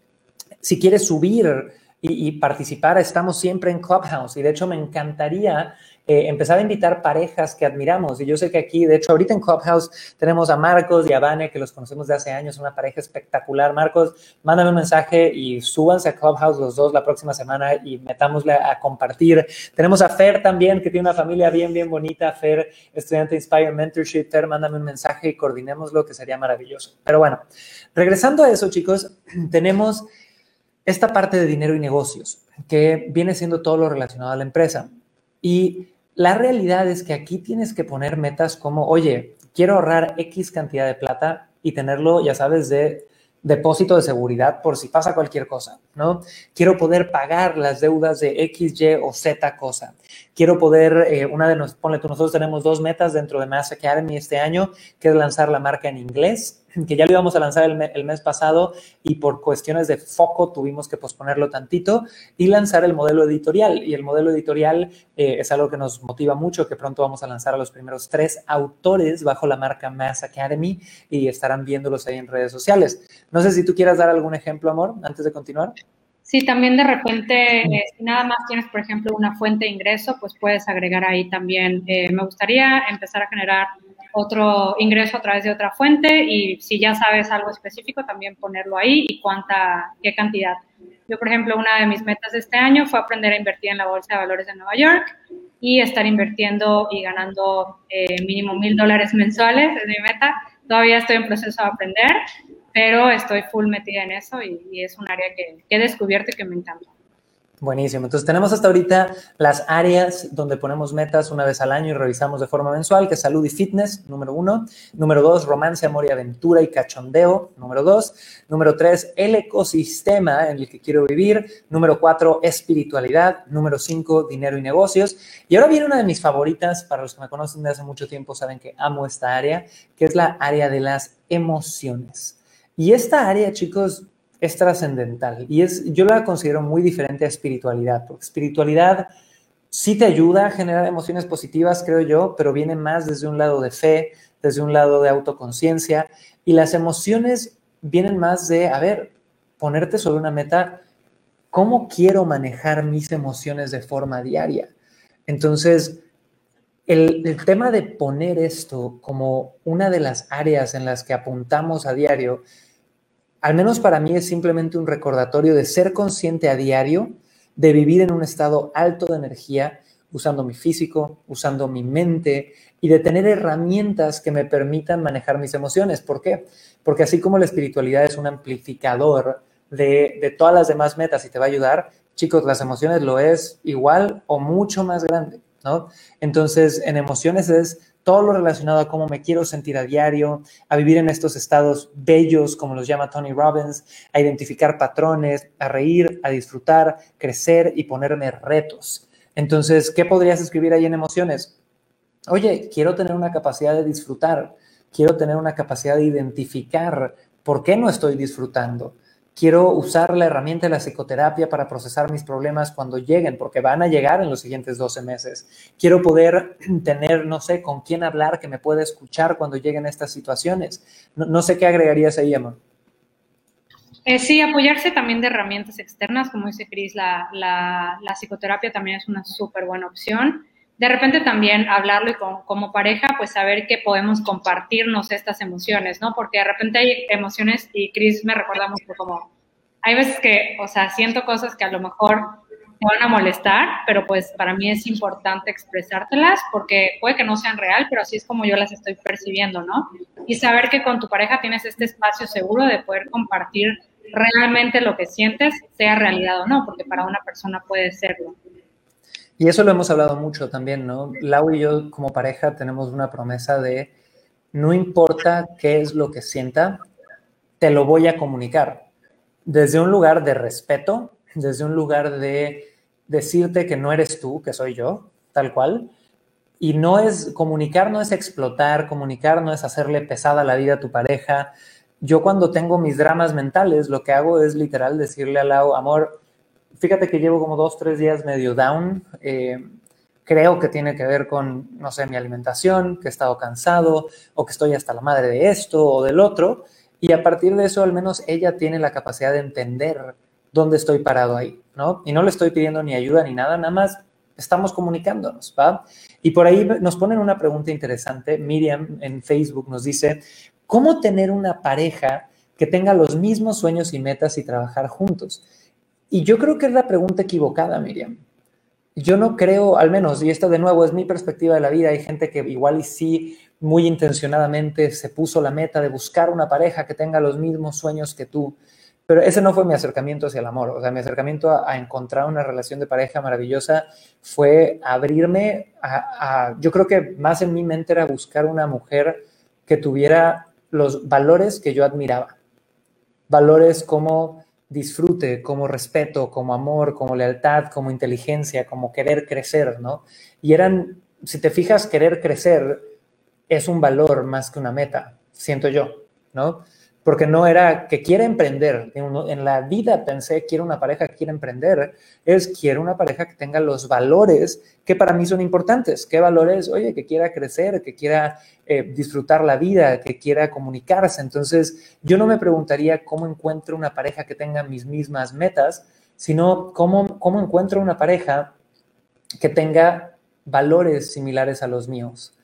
si quieres subir y, y, participar, estamos siempre en Clubhouse. Y de hecho, me encantaría eh, empezar a invitar parejas que admiramos. Y yo sé que aquí, de hecho, ahorita en Clubhouse tenemos a Marcos y a Vane, que los conocemos de hace años, una pareja espectacular. Marcos, mándame un mensaje y súbanse a Clubhouse los dos la próxima semana y metámosle a compartir. Tenemos a Fer también, que tiene una familia bien, bien bonita. Fer, estudiante Inspire Mentorship. Fer, mándame un mensaje y coordinémoslo, que sería maravilloso. Pero bueno, regresando a eso, chicos, tenemos esta parte de dinero y negocios, que viene siendo todo lo relacionado a la empresa. Y la realidad es que aquí tienes que poner metas como, oye, quiero ahorrar X cantidad de plata y tenerlo, ya sabes, de depósito de seguridad por si pasa cualquier cosa, ¿no? Quiero poder pagar las deudas de X, Y o Z cosa. Quiero poder, eh, una de nos, ponle tú, nosotros tenemos dos metas dentro de Mass Academy este año, que es lanzar la marca en inglés, que ya lo íbamos a lanzar el, me, el, mes pasado y por cuestiones de foco tuvimos que posponerlo tantito y lanzar el modelo editorial. Y el modelo editorial eh, es algo que nos motiva mucho, que pronto vamos a lanzar a los primeros tres autores bajo la marca Mass Academy y estarán viéndolos ahí en redes sociales. No sé si tú quieras dar algún ejemplo, amor, antes de continuar. Sí, también de repente, eh, si nada más tienes, por ejemplo, una fuente de ingreso, pues puedes agregar ahí también, eh, me gustaría empezar a generar otro ingreso a través de otra fuente y si ya sabes algo específico, también ponerlo ahí y cuánta, qué cantidad. Yo, por ejemplo, una de mis metas de este año fue aprender a invertir en la Bolsa de Valores de Nueva York y estar invirtiendo y ganando eh, mínimo mil dólares mensuales, es mi meta. Todavía estoy en proceso de aprender, pero estoy full metida en eso y, y es un área que, que he descubierto y que me encanta. Buenísimo. Entonces tenemos hasta ahorita las áreas donde ponemos metas una vez al año y revisamos de forma mensual, que salud y fitness, número uno. Número dos, romance, amor y aventura y cachondeo, número dos. Número tres, el ecosistema en el que quiero vivir. Número cuatro, espiritualidad. Número cinco, dinero y negocios. Y ahora viene una de mis favoritas, para los que me conocen de hace mucho tiempo saben que amo esta área, que es la área de las emociones. Y esta área, chicos, es trascendental y es, yo la considero muy diferente a espiritualidad, porque espiritualidad sí te ayuda a generar emociones positivas, creo yo, pero viene más desde un lado de fe, desde un lado de autoconciencia y las emociones vienen más de, a ver, ponerte sobre una meta, ¿cómo quiero manejar mis emociones de forma diaria? Entonces, el, el, tema de poner esto como una de las áreas en las que apuntamos a diario al menos para mí es simplemente un recordatorio de ser consciente a diario, de vivir en un estado alto de energía, usando mi físico, usando mi mente y de tener herramientas que me permitan manejar mis emociones. ¿Por qué? Porque así como la espiritualidad es un amplificador de, de todas las demás metas y te va a ayudar, chicos, las emociones lo es igual o mucho más grande, ¿no? Entonces, en emociones es todo lo relacionado a cómo me quiero sentir a diario, a vivir en estos estados bellos, como los llama Tony Robbins, a identificar patrones, a reír, a disfrutar, crecer y ponerme retos. Entonces, ¿qué podrías escribir ahí en emociones? Oye, quiero tener una capacidad de disfrutar, quiero tener una capacidad de identificar por qué no estoy disfrutando, quiero usar la herramienta de la psicoterapia para procesar mis problemas cuando lleguen, porque van a llegar en los siguientes 12 meses. Quiero poder tener, no sé, con quién hablar que me pueda escuchar cuando lleguen estas situaciones. No, sé qué agregarías ahí, Emma. Eh, sí, apoyarse también de herramientas externas, como dice Cris, la, la, la, psicoterapia también es una súper buena opción. De repente también hablarlo y como pareja, pues saber que podemos compartirnos estas emociones, ¿no? Porque de repente hay emociones, y Cris me recuerda mucho como, hay veces que, o sea, siento cosas que a lo mejor me van a molestar, pero pues para mí es importante expresártelas porque puede que no sean real, pero así es como yo las estoy percibiendo, ¿no? Y saber que con tu pareja tienes este espacio seguro de poder compartir realmente lo que sientes, sea realidad o no, porque para una persona puede serlo. Y eso lo hemos hablado mucho también, ¿no? Lau y yo como pareja tenemos una promesa de no importa qué es lo que sienta, te lo voy a comunicar. Desde un lugar de respeto, desde un lugar de decirte que no eres tú, que soy yo, tal cual. Y no es, comunicar no es explotar, comunicar no es hacerle pesada la vida a tu pareja. Yo cuando tengo mis dramas mentales, lo que hago es literal decirle a Lau, amor, fíjate que llevo como dos, tres días medio down. Eh, creo que tiene que ver con, no sé, mi alimentación, que he estado cansado o que estoy hasta la madre de esto o del otro. Y a partir de eso, al menos ella tiene la capacidad de entender dónde estoy parado ahí, ¿no? Y no le estoy pidiendo ni ayuda ni nada, nada más estamos comunicándonos, ¿va? Y por ahí nos ponen una pregunta interesante. Miriam en Facebook nos dice, ¿cómo tener una pareja que tenga los mismos sueños y metas y trabajar juntos? Y yo creo que es la pregunta equivocada, Miriam. Yo no creo, al menos, y esto de nuevo es mi perspectiva de la vida, hay gente que igual y sí, muy intencionadamente se puso la meta de buscar una pareja que tenga los mismos sueños que tú, pero ese no fue mi acercamiento hacia el amor, o sea, mi acercamiento a, encontrar una relación de pareja maravillosa fue abrirme a, a, yo creo que más en mi mente era buscar una mujer que tuviera los valores que yo admiraba, valores como disfrute, como respeto, como amor, como lealtad, como inteligencia, como querer crecer, ¿no? Y eran, si te fijas, querer crecer es un valor más que una meta, siento yo, ¿no? Porque no era que quiera emprender. En, la vida pensé, quiero una pareja que quiera emprender, es quiero una pareja que tenga los valores que para mí son importantes. ¿Qué valores? Oye, que quiera crecer, que quiera eh, disfrutar la vida, que quiera comunicarse. Entonces, yo no me preguntaría cómo encuentro una pareja que tenga mis mismas metas, sino cómo, cómo encuentro una pareja que tenga valores similares a los míos.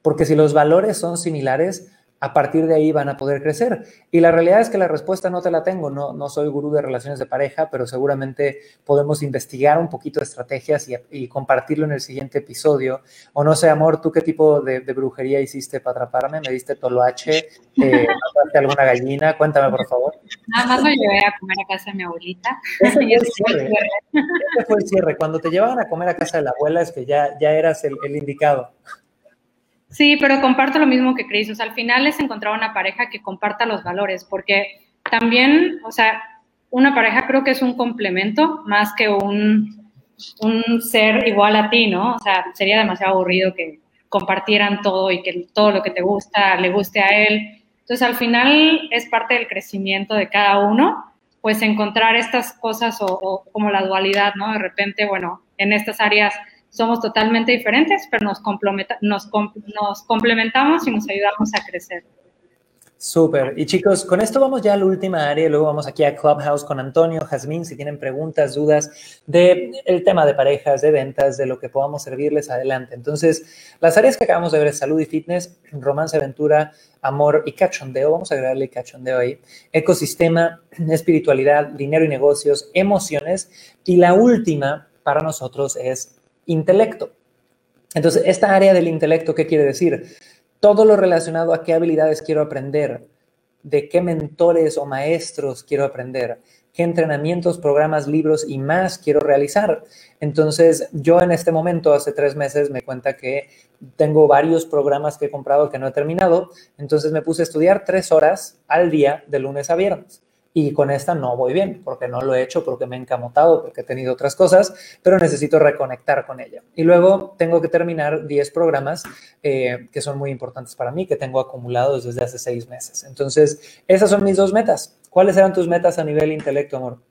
Porque si los valores son similares, a partir de ahí van a poder crecer. Y la realidad es que la respuesta no te la tengo, no, no soy gurú de relaciones de pareja, pero seguramente podemos investigar un poquito de estrategias y, compartirlo en el siguiente episodio. O no sé, amor, ¿tú qué tipo de, brujería hiciste para atraparme? ¿Me diste toloache? Eh, alguna gallina? Cuéntame, por favor. Nada más me llevé a comer a casa de mi abuelita. Ese fue el cierre. Ese fue el cierre. Cuando te llevaban a comer a casa de la abuela es que ya, ya eras el, el indicado. Sí, pero comparto lo mismo que Cris. O sea, al final es encontrar una pareja que comparta los valores, porque también, o sea, una pareja creo que es un complemento más que un, un ser igual a ti, ¿no? O sea, sería demasiado aburrido que compartieran todo y que todo lo que te gusta le guste a él. Entonces, al final es parte del crecimiento de cada uno, pues encontrar estas cosas o, o como la dualidad, ¿no? De repente, bueno, en estas áreas somos totalmente diferentes, pero nos, nos, nos complementamos y nos ayudamos a crecer. Súper. Y chicos, con esto vamos ya a la última área, luego vamos aquí a Clubhouse con Antonio, Jazmín, si tienen preguntas, dudas del el tema de parejas, de ventas, de lo que podamos servirles adelante. Entonces, las áreas que acabamos de ver salud y fitness, romance, aventura, amor y cachondeo, vamos a agregarle cachondeo ahí, ecosistema, espiritualidad, dinero y negocios, emociones, y la última para nosotros es intelecto. Entonces, esta área del intelecto, ¿qué quiere decir? Todo lo relacionado a qué habilidades quiero aprender, de qué mentores o maestros quiero aprender, qué entrenamientos, programas, libros y más quiero realizar. Entonces, yo en este momento, hace tres meses, me cuenta que tengo varios programas que he comprado que no he terminado. Entonces, me puse a estudiar tres horas al día de lunes a viernes y con esta no voy bien, porque no lo he hecho, porque me he encamotado, porque he tenido otras cosas, pero necesito reconectar con ella. Y luego tengo que terminar 10 programas eh, que son muy importantes para mí, que tengo acumulados desde hace seis meses. Entonces, esas son mis dos metas. ¿Cuáles eran tus metas a nivel intelecto, amor?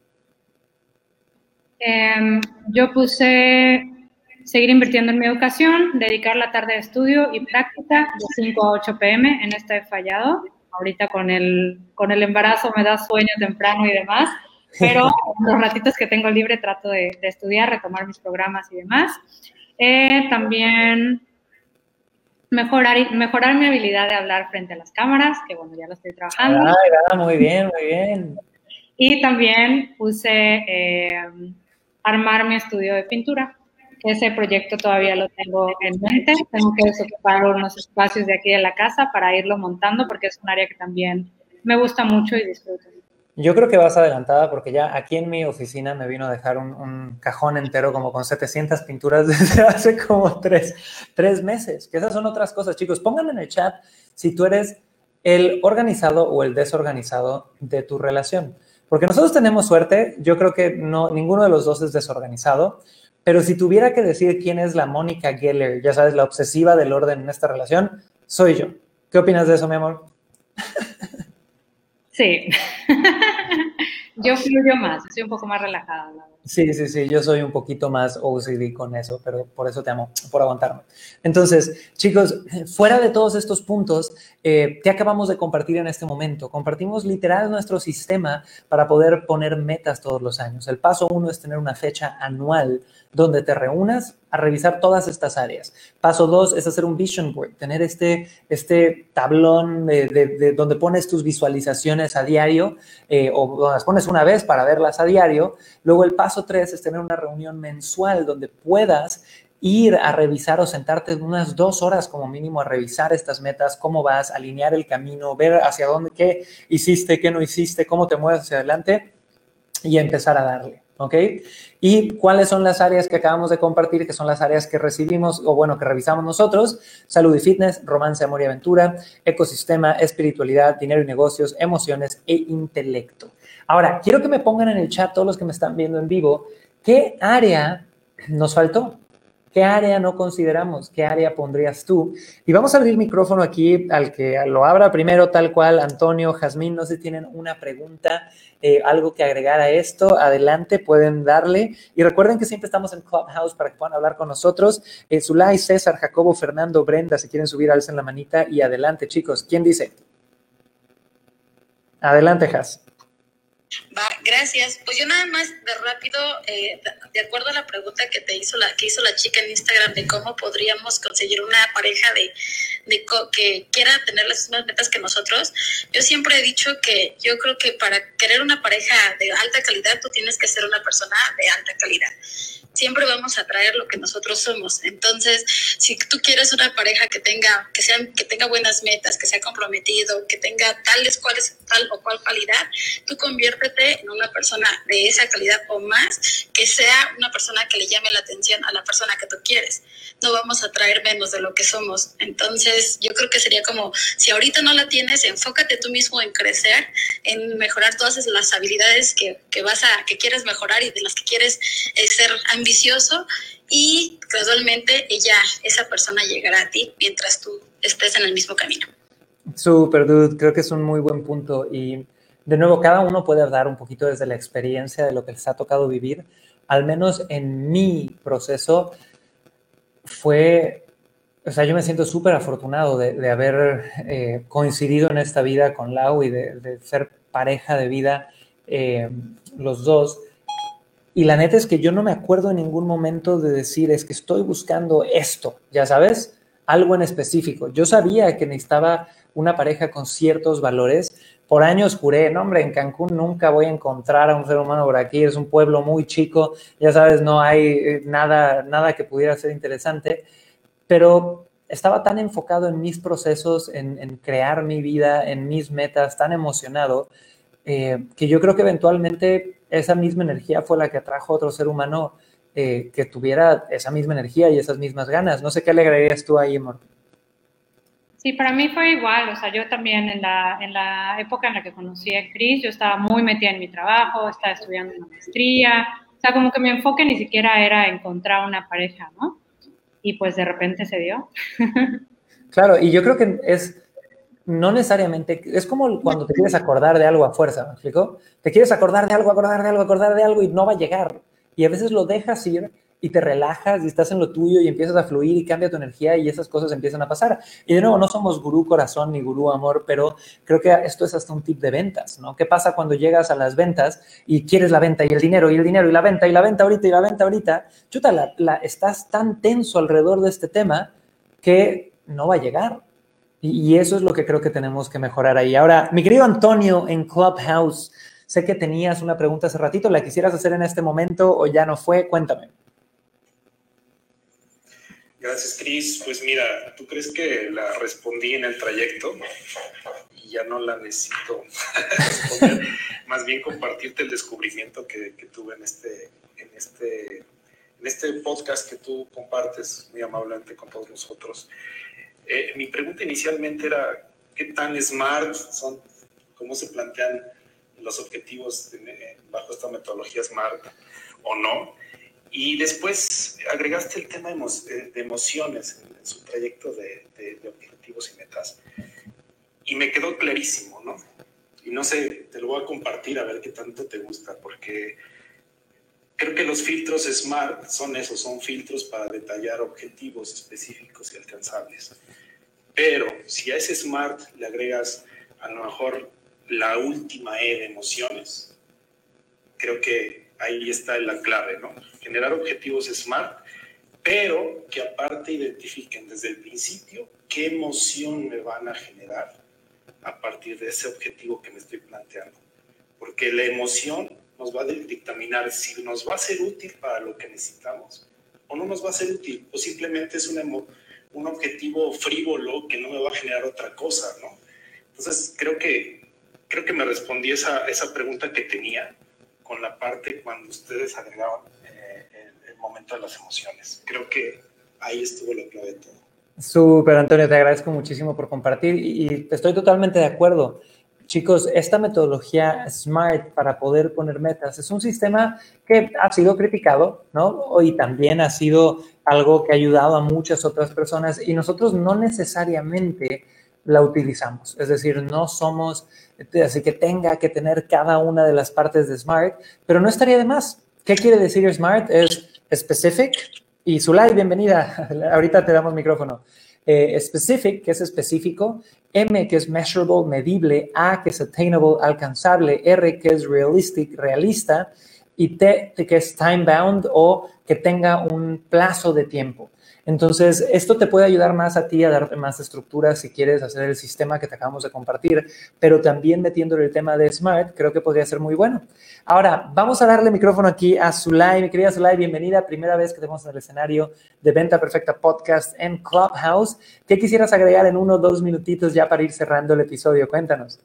Em, yo puse seguir invirtiendo en mi educación, dedicar la tarde de estudio y práctica de 5 a 8 pm. En esta he fallado. Ahorita con el, con el embarazo me da sueño temprano y demás, pero los ratitos que tengo libre trato de, estudiar, retomar mis programas y demás. Eh, también mejorar, mejorar mi habilidad de hablar frente a las cámaras, que bueno, ya lo estoy trabajando. Ay, muy bien, muy bien. Y también puse eh, armar mi estudio de pintura. Ese proyecto todavía lo tengo en mente. Tengo que desocupar unos espacios de aquí de la casa para irlo montando porque es un área que también me gusta mucho y disfruto. Yo creo que vas adelantada porque ya aquí en mi oficina me vino a dejar un, cajón entero como con 700 pinturas desde hace como tres, tres meses. Que esas son otras cosas, chicos. Pongan en el chat si tú eres el organizado o el desorganizado de tu relación. Porque nosotros tenemos suerte, yo creo que no, ninguno de los dos es desorganizado, pero si tuviera que decir quién es la Mónica Geller, ya sabes, la obsesiva del orden en esta relación, soy yo. ¿Qué opinas de eso, mi amor? Sí. yo fluyo más, soy un poco más relajada. Sí, sí, sí, yo soy un poquito más OCD con eso, pero por eso te amo, por aguantarme. Entonces, chicos, fuera de todos estos puntos, eh, ¿qué acabamos de compartir en este momento? Compartimos literal nuestro sistema para poder poner metas todos los años. El paso uno es tener una fecha anual donde te reúnas a revisar todas estas áreas. Paso dos es hacer un vision board, tener este, este tablón de, donde pones tus visualizaciones a diario eh, o las pones una vez para verlas a diario. Luego el paso tres es tener una reunión mensual donde puedas ir a revisar o sentarte unas dos horas como mínimo a revisar estas metas, cómo vas, alinear el camino, ver hacia dónde, qué hiciste, qué no hiciste, cómo te mueves hacia adelante y empezar a darle. ¿Ok? ¿Y cuáles son las áreas que acabamos de compartir, que son las áreas que recibimos o bueno, que revisamos nosotros? Salud y fitness, romance, amor y aventura, ecosistema, espiritualidad, dinero y negocios, emociones e intelecto. Ahora, quiero que me pongan en el chat todos los que me están viendo en vivo, ¿qué área nos faltó? ¿Qué área no consideramos? ¿Qué área pondrías tú? Y vamos a abrir micrófono aquí al que lo abra primero, tal cual, Antonio, Jazmín, no sé si tienen una pregunta, eh, algo que agregar a esto, adelante, pueden darle. Y recuerden que siempre estamos en Clubhouse para que puedan hablar con nosotros. Eh, Zulay, César, Jacobo, Fernando, Brenda, si quieren subir, alcen la manita y adelante, chicos. ¿Quién dice? Adelante. Va, gracias. Pues yo nada más de rápido, eh, de acuerdo a la pregunta que te hizo la que hizo la chica en Instagram de cómo podríamos conseguir una pareja de, de que quiera tener las mismas metas que nosotros, yo siempre he dicho que yo creo que para querer una pareja de alta calidad tú tienes que ser una persona de alta calidad siempre vamos a traer lo que nosotros somos. Entonces, si tú quieres una pareja que tenga, que sean, que tenga buenas metas, que sea comprometido, que tenga tales cuales, tal o cual calidad, tú conviértete en una persona de esa calidad o más, que sea una persona que le llame la atención a la persona que tú quieres. No vamos a traer menos de lo que somos. Entonces, yo creo que sería como, si ahorita no la tienes, enfócate tú mismo en crecer, en mejorar todas las habilidades que, que vas a, que quieres mejorar y de las que quieres eh, ser ambicioso y gradualmente ella, esa persona llegará a ti mientras tú estés en el mismo camino. Super, dude, creo que es un muy buen punto y de nuevo, cada uno puede dar un poquito desde la experiencia de lo que les ha tocado vivir. Al menos en mi proceso fue, o sea, yo me siento súper afortunado de, haber eh, coincidido en esta vida con Lau y de, ser pareja de vida eh, los dos. Y la neta es que yo no me acuerdo en ningún momento de decir, es que estoy buscando esto, ya sabes, algo en específico. Yo sabía que necesitaba una pareja con ciertos valores. Por años juré, no hombre, en Cancún nunca voy a encontrar a un ser humano por aquí, es un pueblo muy chico, ya sabes, no hay eh, nada, nada que pudiera ser interesante, pero estaba tan enfocado en mis procesos, en, crear mi vida, en mis metas, tan emocionado, eh, que yo creo que eventualmente esa misma energía fue la que atrajo a otro ser humano eh, que tuviera esa misma energía y esas mismas ganas. No sé qué le agregarías tú ahí, amor. Sí, para mí fue igual, o sea, yo también en la, en la época en la que conocí a Cris, yo estaba muy metida en mi trabajo, estaba estudiando una maestría, o sea, como que mi enfoque ni siquiera era encontrar una pareja, ¿no? Y pues de repente se dio. Claro, y yo creo que es no necesariamente, es como cuando te quieres acordar de algo a fuerza, ¿me explico? Te quieres acordar de algo, acordar de algo, acordar de algo y no va a llegar. Y a veces lo dejas ir y te relajas y estás en lo tuyo y empiezas a fluir y cambia tu energía y esas cosas empiezan a pasar. Y de nuevo, no somos gurú corazón ni gurú amor, pero creo que esto es hasta un tip de ventas, ¿no? ¿Qué pasa cuando llegas a las ventas y quieres la venta y el dinero y el dinero y la venta y la venta ahorita y la venta ahorita? Chuta, la, estás tan tenso alrededor de este tema que no va a llegar. Y, eso es lo que creo que tenemos que mejorar ahí. Ahora, mi querido Antonio en Clubhouse, sé que tenías una pregunta hace ratito, ¿la quisieras hacer en este momento o ya no fue? Cuéntame. Gracias, Cris. Pues mira, ¿tú crees que la respondí en el trayecto? Y ya no la necesito responder. Más bien compartirte el descubrimiento que, tuve en este, en, este, en este podcast que tú compartes muy amablemente con todos nosotros. Eh, mi pregunta inicialmente era, ¿qué tan smart son? ¿Cómo se plantean los objetivos bajo esta metodología SMART o no? Y después agregaste el tema de emociones en, su trayecto de, objetivos y metas. Y me quedó clarísimo, ¿no? Y no sé, te lo voy a compartir a ver qué tanto te gusta, porque creo que los filtros SMART son esos, son filtros para detallar objetivos específicos y alcanzables. Pero si a ese SMART le agregas a lo mejor la última E de emociones, creo que ahí está la clave, ¿no? Generar objetivos SMART, pero que aparte identifiquen desde el principio qué emoción me van a generar a partir de ese objetivo que me estoy planteando. Porque la emoción nos va a dictaminar si nos va a ser útil para lo que necesitamos o no nos va a ser útil, o simplemente es un, un objetivo frívolo que no me va a generar otra cosa, ¿no? Entonces, creo que, creo que me respondí esa, esa pregunta que tenía con la parte cuando ustedes agregaban eh, el, momento de las emociones. Creo que ahí estuvo la clave de todo. Súper, Antonio, te agradezco muchísimo por compartir y, estoy totalmente de acuerdo. Chicos, esta metodología SMART para poder poner metas es un sistema que ha sido criticado, ¿no? Y también ha sido algo que ha ayudado a muchas otras personas y nosotros no necesariamente la utilizamos. Es decir, no somos, así que tenga que tener cada una de las partes de Smart, pero no estaría de más. ¿Qué quiere decir Smart? Es specific y Zulay, bienvenida. Ahorita te damos micrófono. Eh, specific, que es específico, M, que es measurable, medible, A, que es attainable, alcanzable, R, que es realistic, realista, y T, que es time bound o que tenga un plazo de tiempo. Entonces, esto te puede ayudar más a ti a darte más estructura si quieres hacer el sistema que te acabamos de compartir, pero también metiéndole el tema de Smart, creo que podría ser muy bueno. Ahora, vamos a darle micrófono aquí a Zulay. Mi querida Zulay, bienvenida. Primera vez que tenemos en el escenario de Venta Perfecta Podcast en Clubhouse. ¿Qué quisieras agregar en uno o dos minutitos ya para ir cerrando el episodio? Cuéntanos.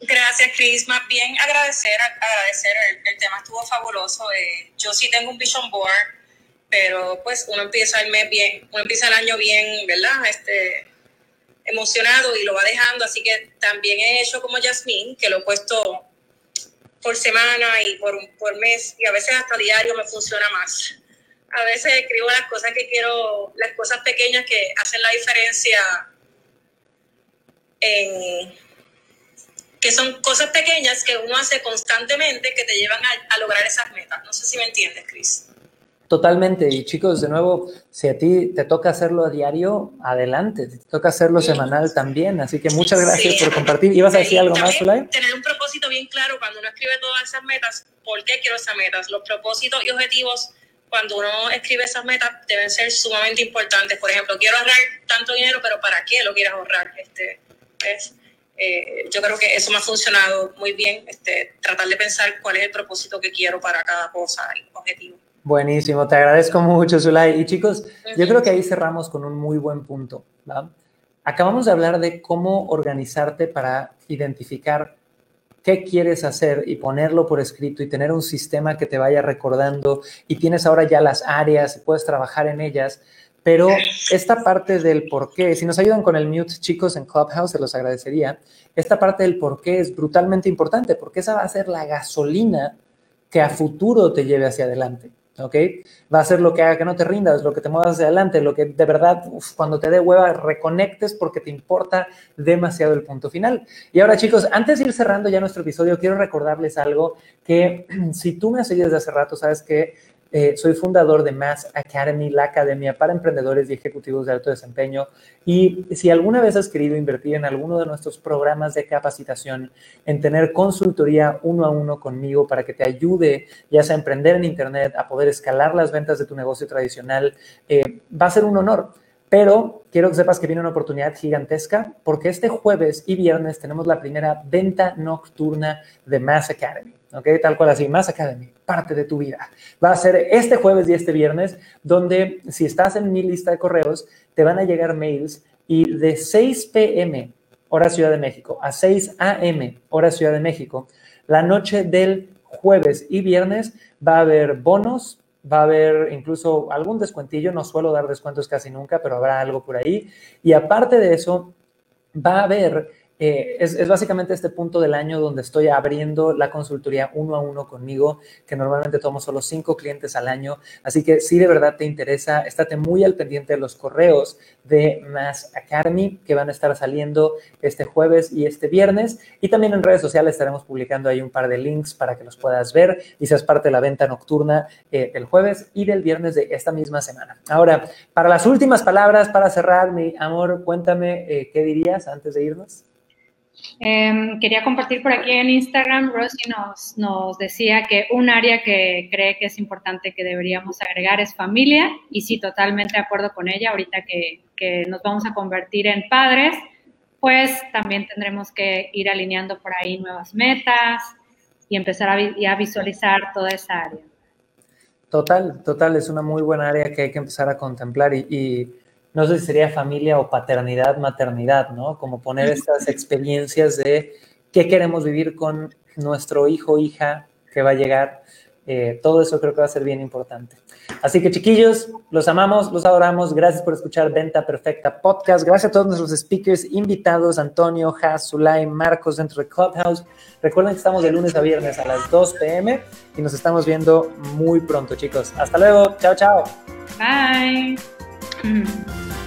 Gracias, Chris. Más bien agradecer, agradecer. El, tema estuvo fabuloso. Eh, yo sí tengo un vision board pero pues uno empieza el mes bien, uno empieza el año bien, ¿verdad? Este, emocionado y lo va dejando, así que también he hecho como Yasmín, que lo he puesto por semana y por, por mes y a veces hasta diario me funciona más. A veces escribo las cosas que quiero, las cosas pequeñas que hacen la diferencia en, que son cosas pequeñas que uno hace constantemente que te llevan a, a lograr esas metas. No sé si me entiendes, Cris. Totalmente. Y chicos, de nuevo, si a ti te toca hacerlo a diario, adelante. Si te toca hacerlo semanal también. Así que muchas gracias por compartir. ¿Ibas a decir algo más, Zulay? Tener un propósito bien claro cuando uno escribe todas esas metas. ¿Por qué quiero esas metas? Los propósitos y objetivos, cuando uno escribe esas metas, deben ser sumamente importantes. Por ejemplo, quiero ahorrar tanto dinero, pero ¿para qué lo quieras ahorrar? Este, es, eh, yo creo que eso me ha funcionado muy bien. Este, tratar de pensar cuál es el propósito que quiero para cada cosa y objetivo. Buenísimo, te agradezco mucho, Zulay. Y chicos, yo creo que ahí cerramos con un muy buen punto. Acabamos de hablar de cómo organizarte para identificar qué quieres hacer y ponerlo por escrito y tener un sistema que te vaya recordando y tienes ahora ya las áreas y puedes trabajar en ellas. Pero esta parte del por qué, si nos ayudan con el mute, chicos, en Clubhouse, se los agradecería. Esta parte del por qué es brutalmente importante porque esa va a ser la gasolina que a futuro te lleve hacia adelante. ¿Ok? Va a ser lo que haga que no te rindas, lo que te muevas hacia adelante, lo que de verdad, cuando te dé hueva, reconectes porque te importa demasiado el punto final. Y ahora, chicos, antes de ir cerrando ya nuestro episodio, quiero recordarles algo que si tú me has desde hace rato, sabes que eh, soy fundador de Mass Academy, la academia para emprendedores y ejecutivos de alto desempeño. Y si alguna vez has querido invertir en alguno de nuestros programas de capacitación, en tener consultoría uno a uno conmigo para que te ayude ya sea a emprender en Internet, a poder escalar las ventas de tu negocio tradicional, eh, va a ser un honor. Pero quiero que sepas que viene una oportunidad gigantesca porque este jueves y viernes tenemos la primera venta nocturna de Mass Academy. ¿Ok? Tal cual así, Mass Academy, parte de tu vida. Va a ser este jueves y este viernes, donde si estás en mi lista de correos, te van a llegar mails y de 6 p.m., hora Ciudad de México, a 6 a.m., hora Ciudad de México, la noche del jueves y viernes va a haber bonos, va a haber incluso algún descuentillo, no suelo dar descuentos casi nunca, pero habrá algo por ahí. Y aparte de eso, va a haber eh, es, básicamente este punto del año donde estoy abriendo la consultoría uno a uno conmigo, que normalmente tomo solo cinco clientes al año. Así que si de verdad te interesa, estate muy al pendiente de los correos de Mass Academy que van a estar saliendo este jueves y este viernes. Y también en redes sociales estaremos publicando ahí un par de links para que los puedas ver y seas parte de la venta nocturna eh, del jueves y del viernes de esta misma semana. Ahora, para las últimas palabras, para cerrar, mi amor, cuéntame eh, qué dirías antes de irnos. Em, quería compartir por aquí en Instagram, Rosy nos, decía que un área que cree que es importante que deberíamos agregar es familia, y sí, totalmente de acuerdo con ella, ahorita que, nos vamos a convertir en padres, pues también tendremos que ir alineando por ahí nuevas metas y empezar a, visualizar toda esa área. Total, total, es una muy buena área que hay que empezar a contemplar y no sé si sería familia o paternidad, maternidad, ¿no? Como poner estas experiencias de qué queremos vivir con nuestro hijo, hija que va a llegar. Eh, todo eso creo que va a ser bien importante. Así que chiquillos, los amamos, los adoramos. Gracias por escuchar Venta Perfecta Podcast. Gracias a todos nuestros speakers invitados, Antonio, Has, Zulay, Marcos dentro de Clubhouse. Recuerden que estamos de lunes a viernes a las 2 pm y nos estamos viendo muy pronto, chicos. Hasta luego. Chao, chao. Bye. 嗯。